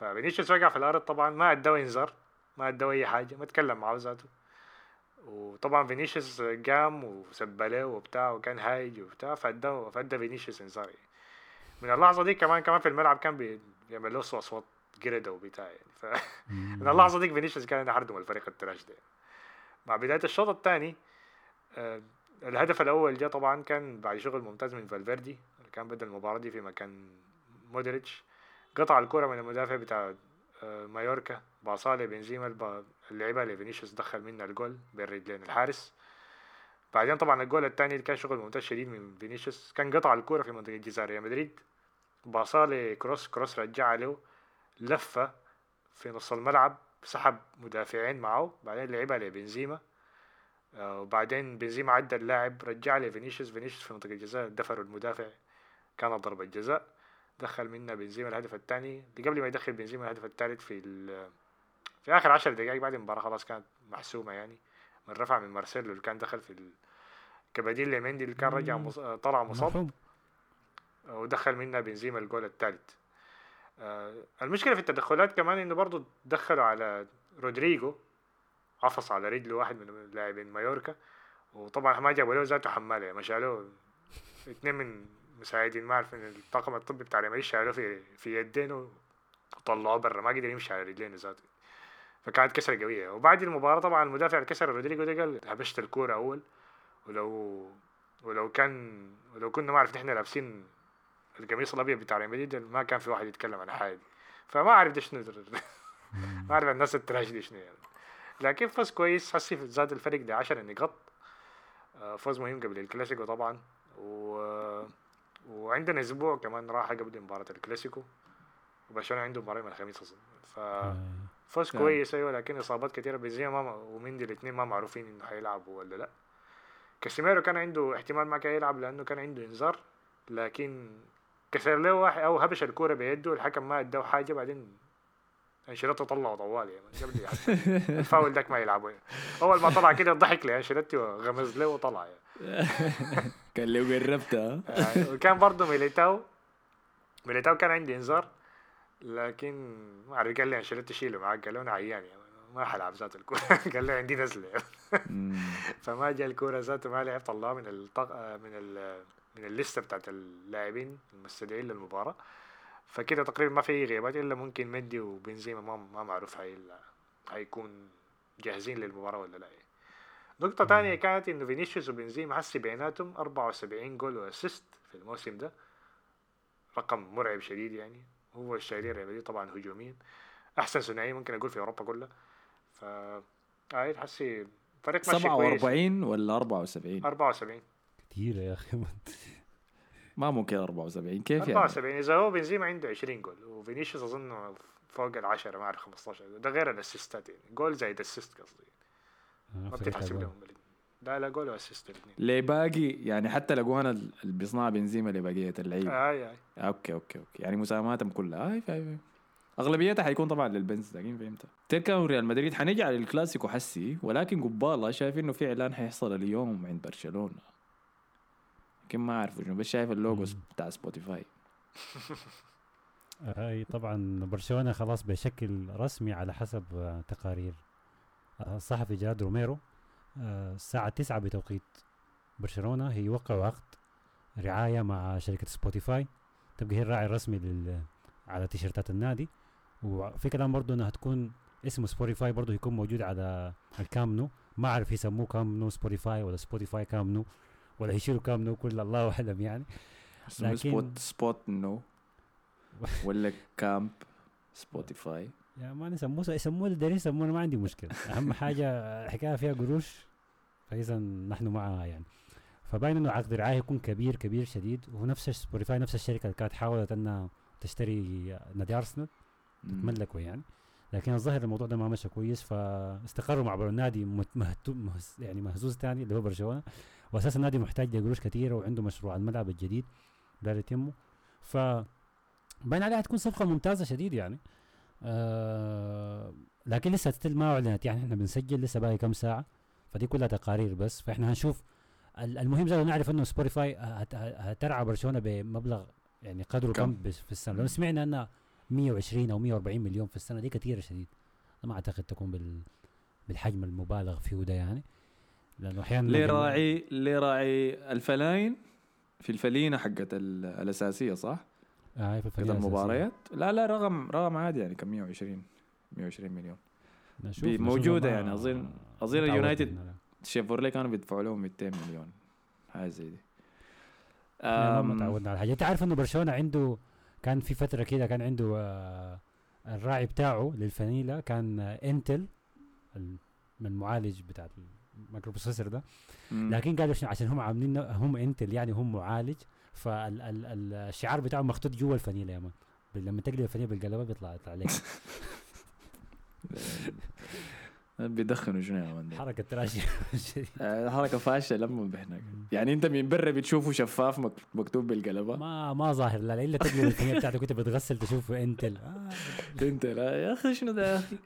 ففينيسيوس وقع في الأرض. طبعا ما أدوا إنذار ما أدوا أي حاجة ما تكلم معاه ذاته. وطبعا فينيسيوس قام وسب عليه وبتاع وكان هايج وبتاع فأدى فأدى فينيسيوس إنذار يعني. من اللحظة دي كمان كمان في الملعب كان بي- بيعمل له صوت قرده وبتاع يعني ف من اللحظة دي فينيسيوس كان يحردم الفريق ال trash ده مع بداية الشوط الثاني آه الهدف الأول جاء طبعا كان بعد شغل ممتاز من فالفيردي اللي كان بدا المباراة دي في مكان مودريتش. قطع الكرة من المدافع بتاع آه، مايوركا باصها لبنزيما الب- اللي لعبها لفينيسيوس دخل منها الجول بين رجلين الحارس. بعدين طبعا الجول الثاني اللي كان شغل ممتاز شديد من فينيسيوس كان قطع الكرة في منطقة جزاء ريال مدريد. باصها لكروس كروس رجعها له. لفة في نص الملعب سحب مدافعين معه بعدين لعبها لبنزيما. آه، وبعدين بنزيما عدى اللاعب رجع لفينيسيوس فينيسيوس في منطقة الجزاء دفروا المدافع كانت ضربة جزاء. دخل منا بنزيما الهدف الثاني. قبل ما يدخل بنزيما الهدف الثالث في في آخر عشر دقائق بعد المباراة خلاص كانت محسومة يعني من رفع من مارسيلو اللي كان دخل في ال... كبديل لمندي اللي كان رجع. مص... طلع مصاب. ودخل منا بنزيما الجول الثالث. المشكلة في التدخلات كمان إنه برضو دخلوا على رودريجو عفص على رجله واحد من لاعبين مايوركا وطبعا ما جابوا له ذاته حمالة ما شالوه. اثنين من مساعدين ما أعرف من الطاقم الطبي بتاع ريال شالوه في في يدينه وطلعوه برا ما قدر يمشي على رجلينه ذاته. فكانت كسرة قوية. وبعد المباراة طبعا المدافع اللي كسر رودريجو ده قال هبشت الكورة أول ولو ولو كان ولو كنا ما عرف نحن لابسين القميص الأبيض بتاع ريال مدريد ما كان في واحد يتكلم عن حاجة. دي فما أعرف شنو ما أعرف الناس ال trash دي شنو يعني. لكن فوز كويس. حسي زاد الفرق ده 10 نقاط. آه، فوز مهم قبل الكلاسيكو طبعا. و... وعندنا أسبوع كمان راحه قبل مباراة الكلاسيكو. وبرشلونه عنده مباراة يوم الخميس اظن ففوز نعم. كويس أيوه لكن إصابات كثيره بنزيما ما ومندي الاثنين ما معروفين إنه حيلعبوا ولا لأ. كاسيميرو كان عنده احتمال ما كان يلعب لأنه كان عنده إنذار. لكن كسر له واحد أو هبش الكورة بيده الحكم ما أداه حاجة بعدين أنشيلوتي طلعه طوال يعني قبل الفاول داك ما يلعبه. أول ما طلع كده ضحك لأنشيلوتي وغمز له وطلع. يعني. كان لو قربتها يعني وكان برضه ميليتاو. ميليتاو كان عندي انذار لكن ما أعرف قال لي أنشيلوتي شيله معاك. قال له أنا عيان يعني ما حلعب ذات الكورة. قال لي عندي نزلة. مم. فما جاء الكورة ذاته ما لعب طلعه من الطق... من ال... من الليستة بتاعت اللاعبين المستدعين للمباراة. فكده تقريبا ما في أي غيابات إلا ممكن مندي وبنزيما ما ما معروف هي هيكون جاهزين للمباراة ولا لا. نقطة تانية كانت إنه فينيسيوس وبنزيما حسي بيناتهم 74 جول و assist في الموسم ده. رقم مرعب شديد يعني. هو الشايل ريال مدريد طبعا هجوميا. أحسن ثنائي ممكن أقول في أوروبا كلها. ف هاي حسي فريق ماشي كويس. 47 ولا 74 74 كتير يا أخي. ما ممكن 74 كيف يعني؟ 74 إذا هو بنزيما عنده 20 جول وفينيسيوس أظن فوق ال 10 ما أعرف 15 ده غير الأسيستات يعني. جول زائد assist قصدي ما بتتحسب لهم. لا لا جول و assist الاثنين. ليه باقي يعني حتى الاجوان اللي بيصنعها بنزيما لبقيه اللعيبه هاي هاي okay okay okay. يعني مساهماتهم كلها. فاي فاي. أغلبيتها حيكون طبعا للبنز لكن فهمتها تركا وريال مدريد حنيجي على الكلاسيكو حسي ولكن قبالة شايف إنه في إعلان حيحصل اليوم عند برشلونة. لكن ما اعرف شنو بس شايف اللوجو. بتاع سبوتيفاي هاي طبعا برشلونة خلاص بشكل رسمي على حسب آه، تقارير. آه، الصحفي جيرارد روميرو آه، الساعة 9 بتوقيت برشلونة هيوقعوا عقد رعاية مع شركة سبوتيفاي تبقى هي الراعي الرسمي لل على تيشيرتات النادي. وفي كلام برضه إنها هتكون اسمه سبوتيفاي برضه يكون موجود على الكامب نو. ما أعرف يسموه كامب نو سبوتيفاي ولا سبوتيفاي كامب نو. ولا يشيلوا كامب نو كل الله اعلم يعني. لكن- سبوت سبوت نو. ولا كامب سبوتيفاي. يا man يسموه يسموه اللي دارين يسموه ما عندي مشكلة. أهم حاجة الحكاية فيها قروش فإذا نحن معها يعني. فباين إنه عقد الرعاية يكون كبير كبير شديد. ونفس سبوتيفاي نفس الشركة اللي كانت حاولت أنها تشتري نادي أرسنال مم. تملكه يعني. لكن الظاهر الموضوع ده ما مشى كويس فاستقروا مع النادي مت- مهتو- مهز يعني مهزوز تاني اللي هو برشلونة. وأساسا النادي محتاج لقروش كثيرة وعنده مشروع الملعب الجديد ده يتمه. ف باين عليها تكون صفقة ممتازة شديد يعني. آه لكن لسه still ما أعلنت. يعني إحنا بنسجل لسه باقي كم ساعة. فدي كلها تقارير بس. فإحنا هنشوف. ال- المهم زي نعرف إنه سبوتيفاي هت- هترعى برشلونة بمبلغ يعني قدره كم؟ كم في السنة. لو سمعنا إنها 120 أو 140 مليون في السنة دي كثيره شديد. ما أعتقد تكون بال بالحجم المبالغ فيه ده يعني. لأنه أحيانا ليه راعي ليه راعي الفلاين؟ في الفلينة حقت ال- الأساسية صح؟ آه في الفريق المباريات لا لا رقم رقم عادي يعني كم؟ 120 120 مليون. نشوف ما- يعني أظن تعودت اليونايتد. شيفورلي كانوا بيدفعوا لهم 200 مليون حاجة زي دي. ما تعودنا على حاجة. أنت عارف إنه برشلونة عنده كان في فترة كده كان عنده آه الراعي بتاعه للفانيلا كان آه إنتل المعالج بتاع ال microprocessor ده. لكن قالوا شنو عشان هم عاملين هم انتل يعني هم معالج فالشعار بتاعهم محطوط جوا الفانيلا يا man. لما تقلب الفانيلا بالقلبة بيطلع يطلع عليك. بيدخنوا شنو يا man؟ حركة trashy آه، حركة فاشلة لما بهناك يعني انت من برا بتشوفه شفاف مك- مكتوب بالقلبة؟ ما ما ظاهر. لا لا إلا تقلب الفانيلا بتاعتك كنت بتغسل تشوف انتل آه انت لا يا أخي شنو ده يا أخي؟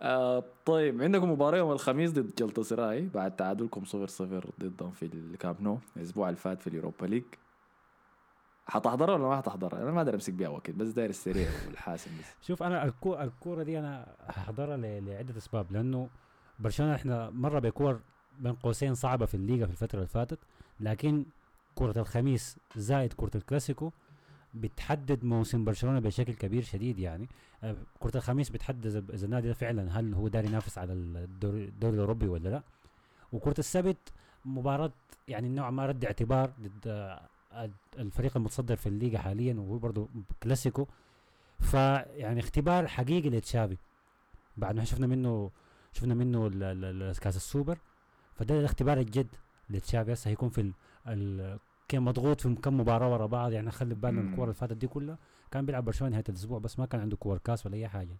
آه طيب عندكم مباراة يوم الخميس ضد جلطة سراي بعد تعادلكم صفر صفر ضدهم في الكامب نو الأسبوع اللي فات في ال Europa League حتحضرها ولا ما حتحضرها؟ أنا ما أقدر أمسك بيها وقت بس داير السريع والحاسم بس شوف أنا الكو الكورة دي أنا هحضرها لعدة أسباب لأنه برشلونة إحنا مرة بكور بين قوسين صعبة في الليغا في الفترة اللي فاتت لكن كرة الخميس زائد كرة الكلاسيكو بتحدد موسم برشلونة بشكل كبير شديد يعني. آه، كرة الخميس بتحدد إذا النادي ده فعلا هل هو داري ينافس على الدوري الأوروبي ولا لأ. وكرة السبت مباراة يعني نوعا ما رد اعتبار ضد آه، الفريق المتصدر في الليغا حاليا وهو برضه كلاسيكو. فيعني اختبار حقيقي لتشافي. بعد ما شفنا منه شفنا منه كاس السوبر. فده الاختبار الجد لتشافي. هسه هيكون في كان مضغوط في كم مباراة ورا بعض يعني خلي بالنا. الكور اللي فاتت دي كلها. كان بيلعب برشلونة نهاية الأسبوع بس ما كان عنده كور كاس ولا أي حاجة.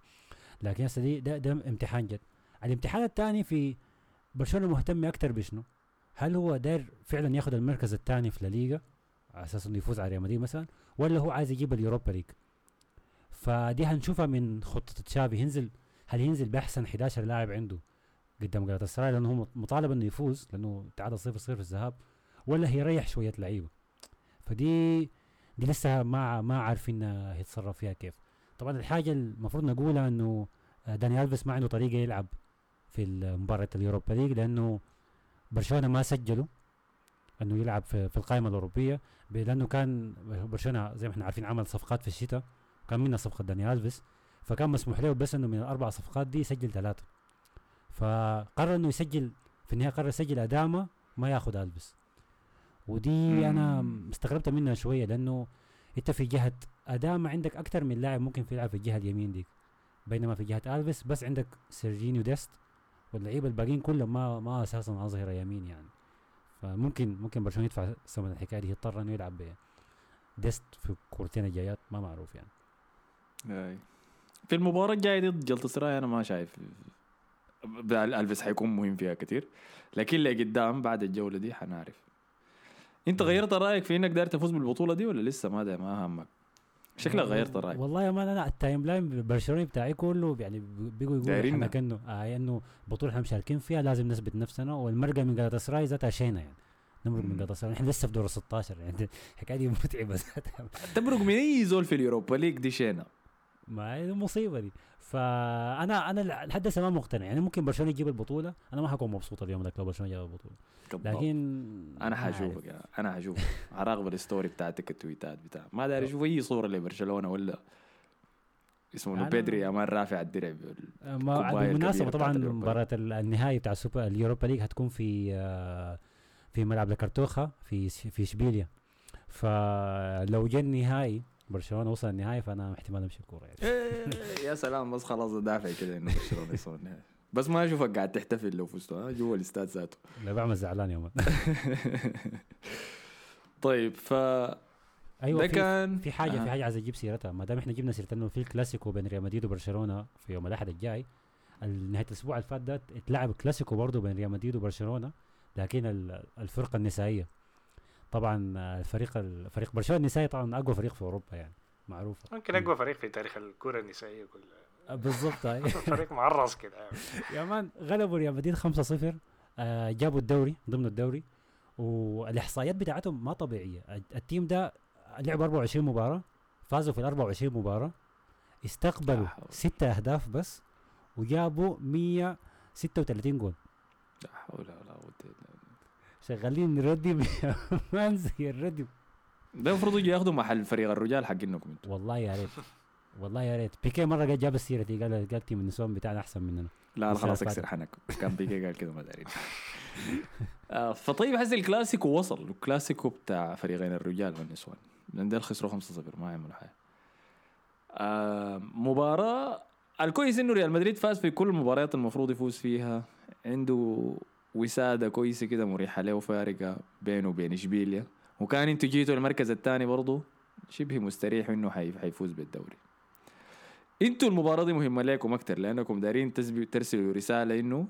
لكن هسه دي ده, ده امتحان جد. الامتحان الثاني في برشلونة مهتم أكثر بشنو؟ هل هو داير فعلا ياخذ المركز الثاني في الليغا على أساس إنه يفوز على ريال مدريد مثلا؟ ولا هو عايز يجيب ال Europa League فدي هنشوفها من خطة تشافي. ينزل هل ينزل بأحسن 11 لاعب عنده قدام جلطة السراي لأنه هو مطالب إنه يفوز لأنه تعادل 0 0 في الذهاب. ولا هيريح شوية لعيبة. فدي دي لسه ما ما عارفين هيتصرف فيها كيف. طبعا الحاجة المفروض نقولها إنه آه، داني ألفيس ما عنده طريقة يلعب في مباراة اليوروبا ليج لأنه برشلونة ما سجله إنه يلعب في, في القائمة الأوروبية لأنه كان برشلونة زي ما إحنا عارفين عمل صفقات في الشتاء كان منها صفقة داني ألفيس فكان مسموح له بس إنه من الأربع صفقات دي يسجل ثلاثة. فقرر إنه يسجل في النهاية قرر يسجل أداما ما ياخذ ألفيس. ودي أنا. استغربت منها شوية لأنه أنت في جهة اداما عندك أكثر من لاعب ممكن في يلعب في الجهة اليمين دي بينما في جهة ألفيس بس عندك سيرجينيو ديست واللعيبة الباقيين كلهم ما ما أساسا أظهرة يمين يعني. فممكن ممكن برشلونة يدفع ثمن الحكاية دي يضطر إنه يلعب ديست في الكورتين الجايات ما معروف يعني. أي. في المباراة الجاية ضد جلطة سراي أنا ما شايف الفيس حيكون مهم فيها كتير. لكن اللي قدام بعد الجولة دي حنعرف. انت غيرت رأيك في انك داير تفوز بالبطولة دي ولا لسه ما ده ما همك؟ شكلك غيرت رأيك. والله يا مان أنا ال timeline البرشلوني بتاعي كله يعني بيقوا يقولوا. إحنا كانه آه إنه بطولة إحنا مشاركين فيها لازم نثبت نفسنا. والمرقة من جالاتا سراي ذاتها شينا يعني. نمرق من سراي إحنا لسه في دور ال 16 يعني. الحكاية دي متعبة ذاتها. تمرق من أي زول في ال Europa League دي شينا ما هي المصيبه دي. فأنا أنا لحد هسه ما مقتنع. يعني ممكن برشلونة يجيب البطولة أنا ما حكون مبسوط اليوم ذاك لو برشلونة جاب البطولة. لكن أنا حاشوفك. يا أنا حاشوفك. هراقب الستوري بتاعتك التويتات بتاع. ما داري أشوف أي صورة لبرشلونة ولا اسمه بيدري أمان رافع الدرع بال- ما الكوباية بالمناسبة الكبيرة طبعا ال- النهائي بتاع السوبر ال Europa League هتكون في آه، في ملعب لكارتوخا في في إشبيليا. فلو جاء النهائي برشلونة وصل النهائي فأنا احتمال أمشي الكورة يعني. إيه، يا سلام بس خلاص دافع كده إنه برشلونة يصير النهائي. بس ما أشوفك قاعد تحتفل لو فزتوا ها جوا الاستاد ذاته. لا بعمل زعلان يا مان طيب ف أيوه ده في كان في حاجة أها. في حاجة عايز أجيب سيرتها. ما دام إحنا جبنا سيرة إنه في الكلاسيكو بين ريال مدريد وبرشلونة في يوم الأحد الجاي ال- نهاية الأسبوع اللي فات ده اتلعب كلاسيكو برضه بين ريال مدريد وبرشلونة لكن ال- الفرقة النسائية. طبعا الفريق الفريق برشلونة النسائي طبعا أقوى فريق في أوروبا يعني معروفة ممكن أقوى فريق في تاريخ الكرة النسائية كلها آه، بالضبط أي. فريق معرص كده يعني. يا مان غلبوا ريال مدريد 5-0 آه جابوا الدوري ضمن الدوري والإحصائيات بتاعتهم ما طبيعية الت- ال team ده لعب 24 مباراة فازوا في ال 24 مباراة استقبلوا. ستة أهداف بس وجابوا 136 جول لا حول ولا قوة الا بالله شغالين ردم man زي الردم ده المفروض يجي ياخدوا محل فريق الرجال حقينكم أنتوا. والله يا ريت. والله يا ريت. بيكيه مرة جا جاب السيرة دي قال قال team النسوان بتاعنا أحسن مننا. لا خلاص اكسر حنك. كان بيجي قال كده ما دارين آه، فطيب حس الكلاسيكو وصل. الكلاسيكو بتاع فريقين الرجال والنسوان. لأن ديل خسروا 5-0 ما عملوا حاجة. آه مباراة. الكويس إنه ريال مدريد فاز في كل المباريات المفروض يفوز فيها. عنده وسادة كويسة كده مريحة له وفارقة بينه وبين إشبيليا. وكان أنتوا جيتوا المركز الثاني برضه شبه مستريح إنه حي- حيفوز بالدوري. أنتوا المباراة دي مهمة لكم أكثر لأنكم دارين ترسلوا رسالة إنه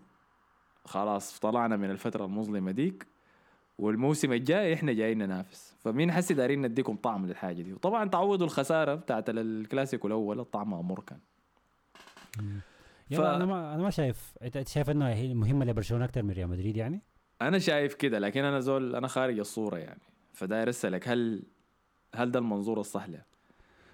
خلاص طلعنا من الفترة المظلمة ديك والموسم الجاي إحنا جايين ننافس. فمين حسي دارين نديكم طعم للحاجة دي؟ وطبعا تعوضوا الخسارة بتاعت الكلاسيكو الأول الطعم أمر كان. ف- أنا ما أنا ما شايف أنت شايف إنها هي مهمة لبرشلونة أكثر من ريال مدريد يعني؟ أنا شايف كده لكن أنا زول أنا خارج الصورة يعني فداير أسألك هل هل ده المنظور الصح له؟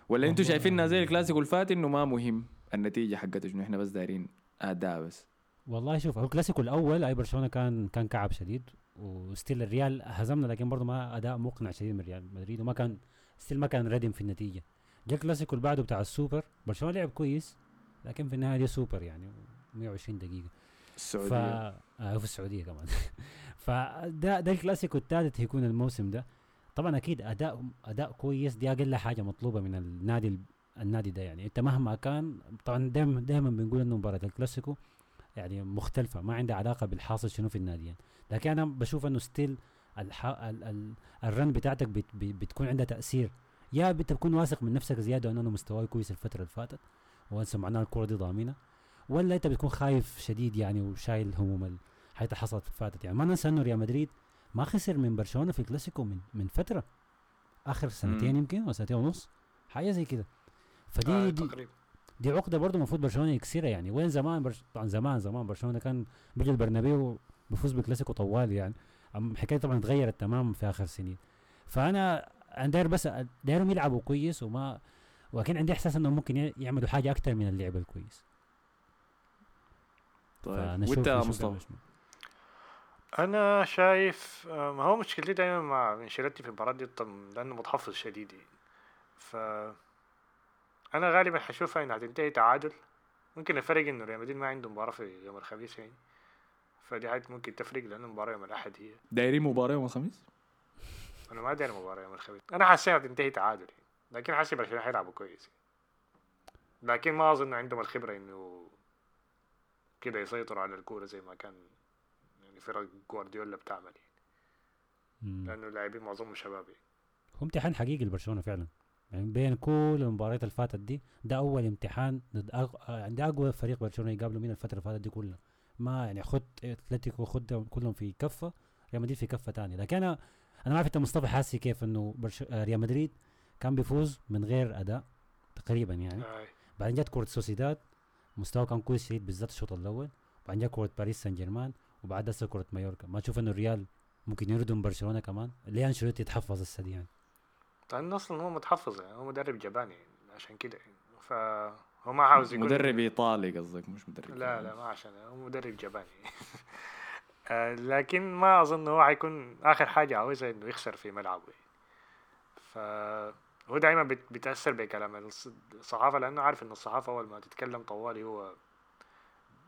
ولا أنتوا شايفينها زي الكلاسيكو الفات إنه ما مهم؟ النتيجة حقته شنو؟ إحنا بس دايرين أداء بس. والله شوف هو الكلاسيكو الأول أي برشلونة كان كان كعب شديد و still الريال هزمنا لكن برضه ما أداء مقنع شديد من ريال مدريد وما كان still ما كان ردم في النتيجة. جاء الكلاسيكو اللي بعده بتاع السوبر برشلونة لعب كويس لكن في النهاية دي سوبر يعني 120 دقيقة. ف السعوديه آه في السعودية كمان. فده ده الكلاسيكو الثالث هيكون الموسم ده. طبعا أكيد أداء أداء كويس دي أقل حاجة مطلوبة من النادي ال- النادي ده يعني. إنت مهما كان طبعا دائما دائما بنقول إنه مباراة الكلاسيكو يعني مختلفة ما عندها علاقة بالحاصل شنو في الناديين لكن أنا بشوف إنه still الح... ال... ال... ال run بتاعتك بت... بت- بتكون عندها تأثير. يا بتكون واثق من نفسك زيادة انه مستواي كويس الفترة اللي فاتت وانسى معناها الكرة دي ضامنة؟ ولا انت بتكون خايف شديد يعني وشايل هموم ال- الحاجات اللي حصلت فاتت يعني؟ ما ننسى انه ريال مدريد ما خسر من برشلونة في الكلاسيكو من من فترة. آخر سنتين. يمكن أو سنتين ونص حاجة زي كده. فدي آه دي, دي عقدة برضه المفروض برشلونة يكسرها يعني. وين زمان برش... طبعا زمان زمان برشلونة كان بيجي البرنابيو بيفوز بالكلاسيكو طوال يعني. الحكاية طبعا اتغيرت تماما في آخر سنين. فانا أنا داير بس دايرهم يلعبوا كويس وما ولكن عندي إحساس انهم ممكن يعملوا حاجة أكثر من اللعب الكويس. طيب وإنت مصطفى. أنا شايف آه، ما هو مشكلتي دايما مع أنشيلوتي في المباراة دي لأنه متحفظ شديد يعني. ف أنا غالبا حشوفها إنها تنتهي تعادل. ممكن الفرق إنه ريال مدريد ما عنده مباراة في يوم الخميس يعني. فدي حاجة ممكن تفرق لأنه المباراه يوم الأحد هي. دايرين مباراة يوم الخميس؟ أنا ما داير مباراة يوم الخميس. أنا حاسس انها تنتهي تعادل يعني. لكن حاسس برشلونه حيلعبوا كويس. لكن ما أظن عندهم الخبرة إنه كده يسيطروا على الكورة زي ما كان يعني فرق جوارديولا بتعمل يعني. لأنه اللاعبين معظمهم شباب يعني. هو امتحان حقيقي لبرشلونة فعلا يعني بين كل المباريات اللي فاتت دي ده أول امتحان ضد عند أقوى فريق برشلونة يقابله من الفترة اللي فاتت دي كلها ما يعني خد أتلتيكو خد كلهم في كفة ريال مدريد في كفة ثانية لكن أنا أنا ما عارف انت مصطفى حاسي كيف إنه برش... ريال مدريد كان بيفوز من غير أداء تقريبا يعني. آه. بعدين جت كره سوسيداد مستوى كان كويس شديد بالذات الشوط الأول. بعدين جت كره باريس سان جيرمان وبعد هسه كره مايوركا. ما تشوف إنه الريال ممكن يردم برشلونة كمان. ليه أنشيلوتي يتحفظ هسه دي يعني لأنه أصلا هو متحفظ يعني هو مدرب جباني يعني عشان كده يعني. فهو ما عاوز يكون مدرب إيطالي قصدك مش مدرب لا لا ما عشان هو مدرب جباني آه، لكن ما أظن هو حيكون آخر حاجة عاوزها إنه يخسر في ملعبه يعني. فهو دائما بت- بيتأثر بكلام الص- الصحافة لأنه عارف إن الصحافة أول ما تتكلم طوالي هو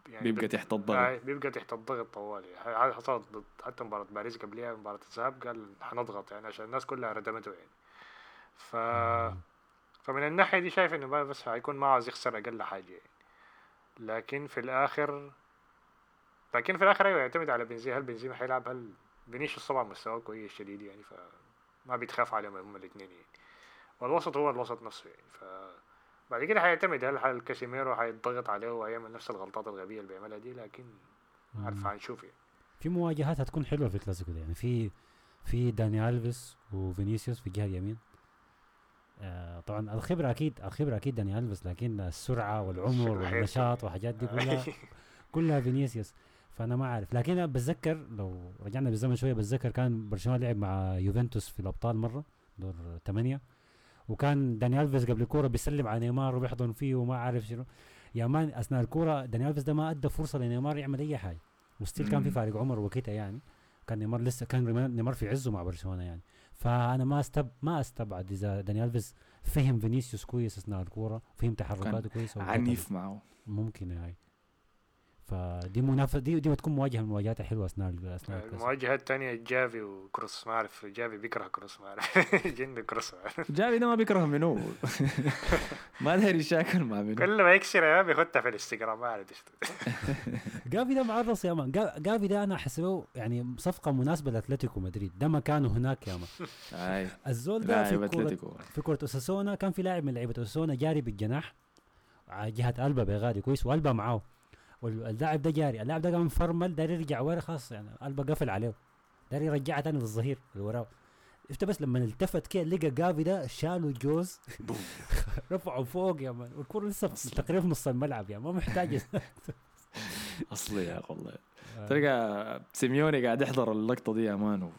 يعني بيبقى تحت الضغط. بيبقى تحت الضغط طوالي. ح- حصلت ضد حتى مباراة باريس قبلها مباراة الذهاب قال حنضغط يعني عشان الناس كلها ردمته يعني. ف فمن الناحية دي شايف إنه ما بس حيكون ما عاوز يخسر أقل حاجة يعني. لكن في الآخر لكن في الآخر أيوه يعتمد على بنزيما. هل بنزيما حيلعب؟ هل فينيسيوس طبعا مستواه كويس شديد يعني فما بيتخاف عليهم هم الاثنين يعني. والوسط هو الوسط نفسه يعني. ف بعد كده حيعتمد هل كاسيميرو حيضغط عليه وهيعمل نفس الغلطات الغبية اللي بيعملها دي؟ لكن عارف. هنشوف يعني. في مواجهات هتكون حلوة في الكلاسيكو ده يعني. في في داني ألفيس وفينيسيوس في الجهة اليمين. آه طبعا الخبرة أكيد الخبرة أكيد داني ألفيس لكن السرعة والعمر والنشاط. والحاجات دي كلها كلها فينيسيوس. فأنا ما عارف لكن بتذكر لو رجعنا بالزمن شوية بتذكر كان برشلونة لعب مع يوفنتوس في الأبطال مرة دور ثمانيه وكان داني ألفيس قبل الكورة بيسلم على نيمار وبيحضن فيه وما عارف شنو. يا man أثناء الكورة داني ألفيس ده ما أدى فرصة لنيمار يعمل أي و still كان في. فارق عمر وكده يعني. كان نيمار لسه كان نيمار في عزه مع برشلونة يعني. فأنا ما استب ما أستبعد إذا داني ألفيس فهم فينيسيوس كويس أثناء الكورة فهم تحركاته كويس أو عنيف معه. ممكن هاي فدي منافسة دي دي بتكون مواجهة من المواجهات الحلوة أثناء أثناء الكاس. المواجهة الثانية جافي وكروس ما أعرف جافي بيكره كروس ما أعرف. جن كروس. جافي ده ما بيكره منو؟ ما داير يشاكل مع منو. كل ما يكسر يا بيخدها في الانستغرام ما أعرف إيش. جافي ده معرض يا man جا- جافي ده أنا احسبه يعني صفقة مناسبة لأتلتيكو مدريد. ده مكانه هناك يا مان الزول ده في أتلتيكو. في كرة اساسونا كان في لاعب من لعيبة اساسونا جاري بالجناح. على جهة ألبا بغادي كويس. وألبا معاه. واللاعب ده جاري. اللاعب ده قام فرمل داير يرجع ورا خلاص يعني. ألبا قفل عليه. داير يرجعها تاني للظهير اللي وراه شفت بس لما التفت كده لقى جافي ده شالوا جوز. رفعوا فوق يا مان. والكرة لسه. تقريبا في نص الملعب يعني ما محتاج. اصلي يا والله. تلقى سيميوني قاعد يحضر اللقطة دي يا man و-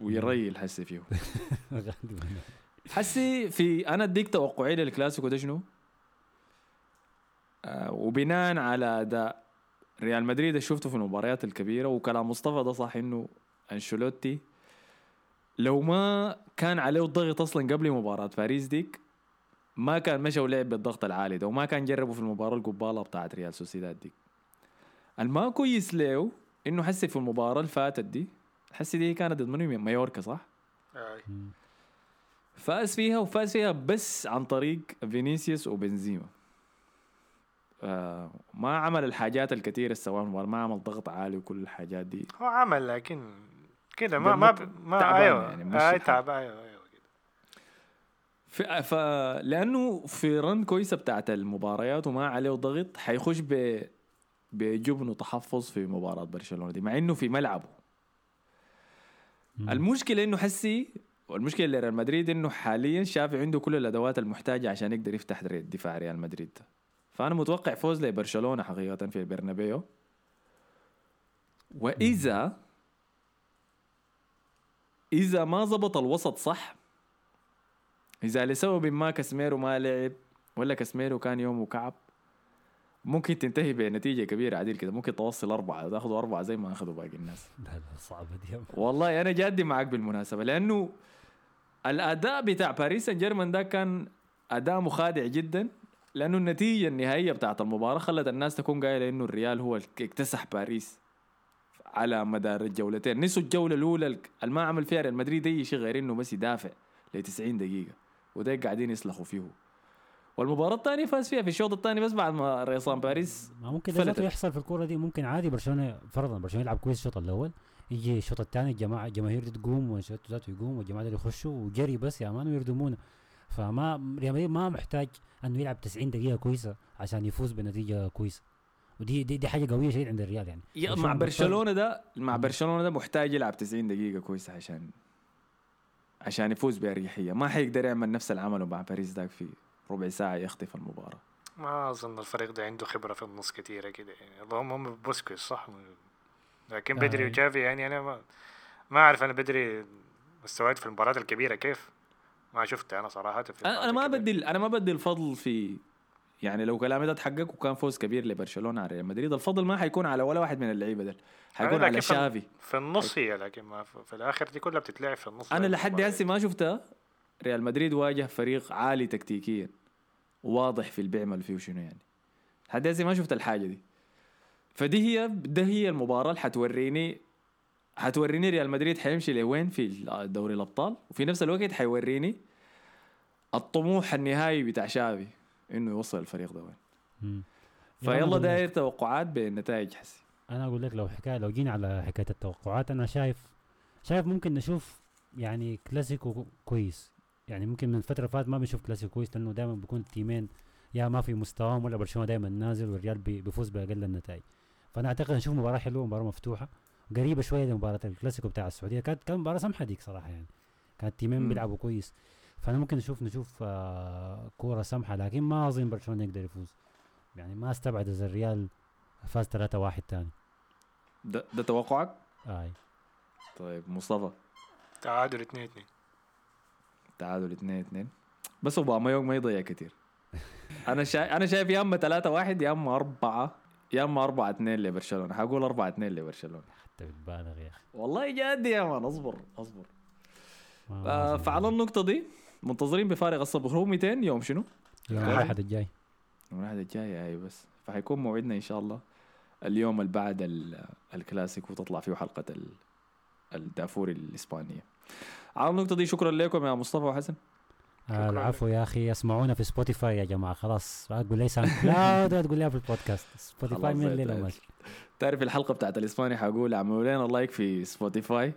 ويريل حسي فيه حسي في أنا أديك توقعي للكلاسيكو ده شنو؟ آه وبناء على أداء ريال مدريد شفته في المباريات الكبيرة وكلام مصطفى ده صح إنه أنشيلوتي لو ما كان عليه الضغط أصلا قبل مباراة باريس ديك ما كان مشى ولعب بالضغط العالي ده وما كان جربه في المباراة القبالة بتاعت ريال سوسيداد ديك الما كويس له إنه حسي في المباراة اللي فاتت دي حسي دي كانت ضد مايوركا صح؟ آي. فاز فيها وفاز فيها بس عن طريق فينيسيوس وبنزيما آه ما عمل الحاجات الكثيرة سواء ما عمل ضغط عالي وكل الحاجات دي هو عمل لكن كده ده ما ما ما تعبان أيوه يعني، مش أي حال. تعبان أيوه أيوه كده. في ف... لأنه في رن كويسة بتاعت المباريات وما عليه ضغط حيخش ب بجبن وتحفظ في مباراة برشلونة دي مع إنه في ملعبه المشكلة إنه حسي والمشكلة اللي ريال مدريد إنه حاليا شافي عنده كل الأدوات المحتاجة عشان يقدر يفتح دفاع ريال مدريد ده فأنا متوقع فوز لبرشلونة حقيقة في البرنابيو. وإذا إذا ما زبط الوسط صح إذا لسبب ما كاسميرو ما لعب ولا كاسميرو كان يومه كعب ممكن تنتهي بنتيجة كبيرة عديل كده ممكن توصل أربعة تاخذوا أربعة زي ما أخذوا باقي الناس. لا لا صعبة دي. والله أنا جادي معك بالمناسبة لأنه الأداء بتاع باريس سان جيرمان ده كان أداء مخادع جدا. لأنه النتيجة النهائية بتاعت المباراة خلت الناس تكون قايلة إنه الريال هو اللي اكتسح باريس على مدار الجولتين. نسوا الجولة الأولى اللي ما عمل فيها ريال مدريد اي شيء غير إنه بس يدافع ل 90 دقيقة وده قاعدين يسلخوا فيه. والمباراة الثانية فاز فيها في الشوط الثاني بس بعد ما ريصان باريس ما ممكن ده يحصل في الكورة دي ممكن عادي برشلونة فرضا برشلونة يلعب كويس الشوط الأول يجي الشوط الثاني الجماعه الجماهير دي تقوم وانشيلوتي ذاته يقوم والجماعة دي يخشوا وجري بس يا مان ويردمونا. فما ريال مدريد ما محتاج إنه يلعب 90 دقيقة كويسة عشان يفوز بنتيجة كويسة. ودي دي, دي حاجة قوية شديد عند الريال يعني. يا مع برشلونة ده مع برشلونة ده محتاج يلعب 90 دقيقة كويسة عشان عشان يفوز بأريحية. ما حيقدر يعمل نفس اللي عمله مع باريس داك في ربع ساعة يخطف المباراة. ما أظن الفريق ده عنده خبرة في النص كثيره كده يعني. اللهم هم بوسكيس صح؟ لكن بدري آه. وجافي يعني أنا ما ما أعرف أنا بدري مستويات في المباريات الكبيرة كيف؟ ما شفت أنا صراحة في أنا ما. بدي أنا ما بدي الفضل في يعني لو كلامي ده اتحقق وكان فوز كبير لبرشلونة على ريال مدريد الفضل ما حيكون على ولا واحد من اللعيبة ده حيكون على في- شافي. في النص هي لكن ما في, الآخر دي كلها بتتلعب في النص. أنا زي لحد. هسه ما شفتها. ريال مدريد واجه فريق عالي تكتيكيا واضح في اللي بيعمل فيه شنو يعني. لحد هسه ما شفت الحاجة دي. فدي هي ده هي المباراة اللي حتوريني حتوريني ريال مدريد حيمشي لوين في دوري الأبطال؟ وفي نفس الوقت حيوريني الطموح النهائي بتاع شافي إنه يوصل الفريق ده وين. فيلا داير توقعات بالنتائج حسي. أنا أقول لك لو حكاية لو جينا على حكاية التوقعات أنا شايف شايف ممكن نشوف يعني كلاسيكو كويس. يعني ممكن من فترة فات ما بنشوف كلاسيكو كويس لأنه دائما بيكون التيمين يا ما في مستواهم ولا برشلونة دائما نازل والريال بي- بيفوز بأقل النتائج. فأنا أعتقد نشوف مباراة حلوة مباراة مفتوحة. قريبة شوية لمباراة الكلاسيكو بتاع السعودية. كانت كانت مباراة سمحة ديك صراحة يعني. كانت التيمين مم. بيلعبوا كويس. فأنا ممكن نشوف نشوف آه كورة سمحة لكن ما أظن برشلونة يقدر يفوز. يعني ما استبعد إذا الريال فاز 3-1 تاني. ده, ده توقعك؟ آي. طيب مصطفى؟ تعادل 2 2 تعادل 2 2 بس أوباما ما يضيع كتير. أنا شايف أنا شايف يا أما 3 1 يا أما 4 يا أما 4 2 لبرشلونة. حقول 4 2 لبرشلونة. حتى بالبالغ يا أخي. والله جد يا مان اصبر اصبر. آه، فعلى النقطة دي منتظرين بفارغ الصبر. هو 200 يوم شنو؟ يوم. الأحد الجاي. يوم الأحد الجاي أي بس. فحيكون موعدنا إن شاء الله اليوم اللي بعد ال- الكلاسيكو وتطلع فيه حلقة ال- الدافوري الإسبانية. على النقطة دي شكرا لكم يا مصطفى وحسن. آه العفو يا أخي. اسمعونا في سبوتيفاي يا جماعة. خلاص تقول لي ساوند كلاود تقول لي في البودكاست سبوتيفاي من الليلة تعرف الحلقة بتاعت الإسباني حقول اعملوا لنا like في سبوتيفاي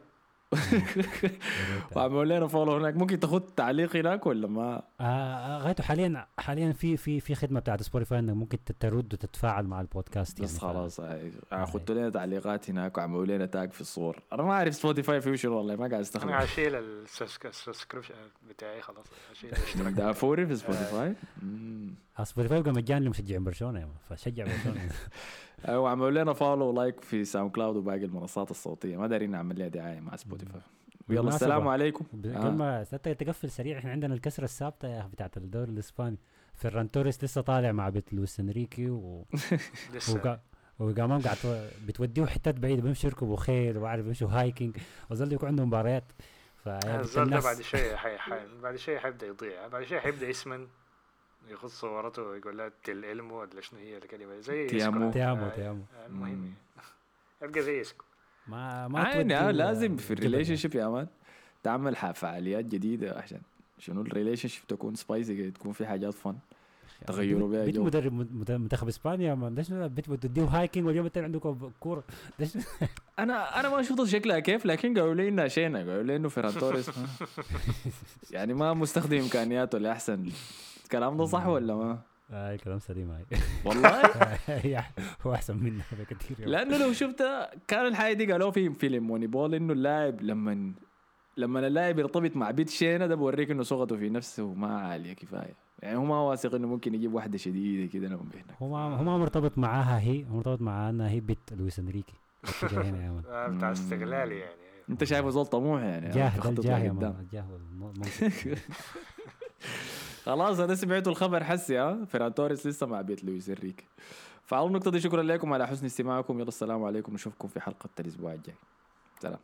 واعملوا لنا follow هناك. ممكن تاخذ تعليق هناك ولا ما؟ آه غايته حاليا حاليا في في في خدمة بتاعت سبوتيفاي إنك ممكن ترد وتتفاعل مع البودكاست بس ف- خلاص آه، آه. خدتوا لنا تعليقات هناك وعملوا لنا tag في الصور. أنا ما أعرف سبوتيفاي فيه شنو والله ما قاعد أنا استخدم هشيل ال subscription بتاعي خلاص. هشيل الاشتراك. دافوري في سبوتيفاي. آه، سبوتيفاي يبقى مجاني لمشجعين برشلونة فشجع برشلونة. وعملوا لنا follow و like في ساوند كلاود وباقي المنصات الصوتية. ما دارين نعمل لها دعاية مع سبوتيفاي يلا بالمناسبة، السلام عليكم. ب- آه. قبل ما ستة تقفل سريع. إحنا عندنا الكسرة الثابتة يا أخي بتاعت الدوري الإسباني. فيران توريس لسه طالع مع بيت لويس إنريكي و... لسه. وقا... وقامام قاعد تو- بتوديه حتات بعيدة بيمشوا يركبوا خيل وعارف بيمشوا hiking وظل يكون عندهم مباريات. ف الزول ده بعد شوي حي... حي... بعد شوي حيبدأ يضيع. بعد شوي حيبدأ يسمن. يخص صورته ويقول لها تل علمه ولا شنو هي الكلمة زي te amo. te amo آه، te amo آه، المهم مم. يبقى زي اسكو ما ما عادي آه لازم في ال relationship يا man تعمل فعاليات جديدة عشان شنو ال relationship تكون spicy تكون في حاجات fun يعني. تغيروا بيها بيت جو. مدرب مد- منتخب إسبانيا ما شنو بيت بتوديه hiking واليوم الثاني عندكم كورة أنا أنا ما شفت شكلها كيف لكن قالوا لي إنها شينا قالوا لي إنه فيران توريس. يعني ما مستخدم إمكانياته لأحسن الكلام ده صح ولا ما؟ آه كلام سليم هاي والله هي هو أحسن منها بكثير. لأنه لو شفتها كان الحاجة دي قالوا في فيلم Moneyball إنه اللاعب لما لما اللاعب يرتبط مع بيت شينا ده بوريك إنه ثقته في نفسه ما عاليه كفاية يعني هو ما واثق إنه ممكن يجيب واحدة شديدة كده لما بيهنك هو ما هو ما مرتبط معاها هي هو مرتبط معاها إنها هي بيت لويس إنريكي آه، بتاع. استغلال يعني أنت شايفه زول طموح يعني جاه الجاه يا. man الجاه. خلاص أنا سمعتوا الخبر حسي ها؟ فيران توريس لسه مع بيت لويس انريكي فعلى النقطه دي شكرا لكم على حسن استماعكم. يلا السلام عليكم. نشوفكم في حلقة الأسبوع الجاي. سلام.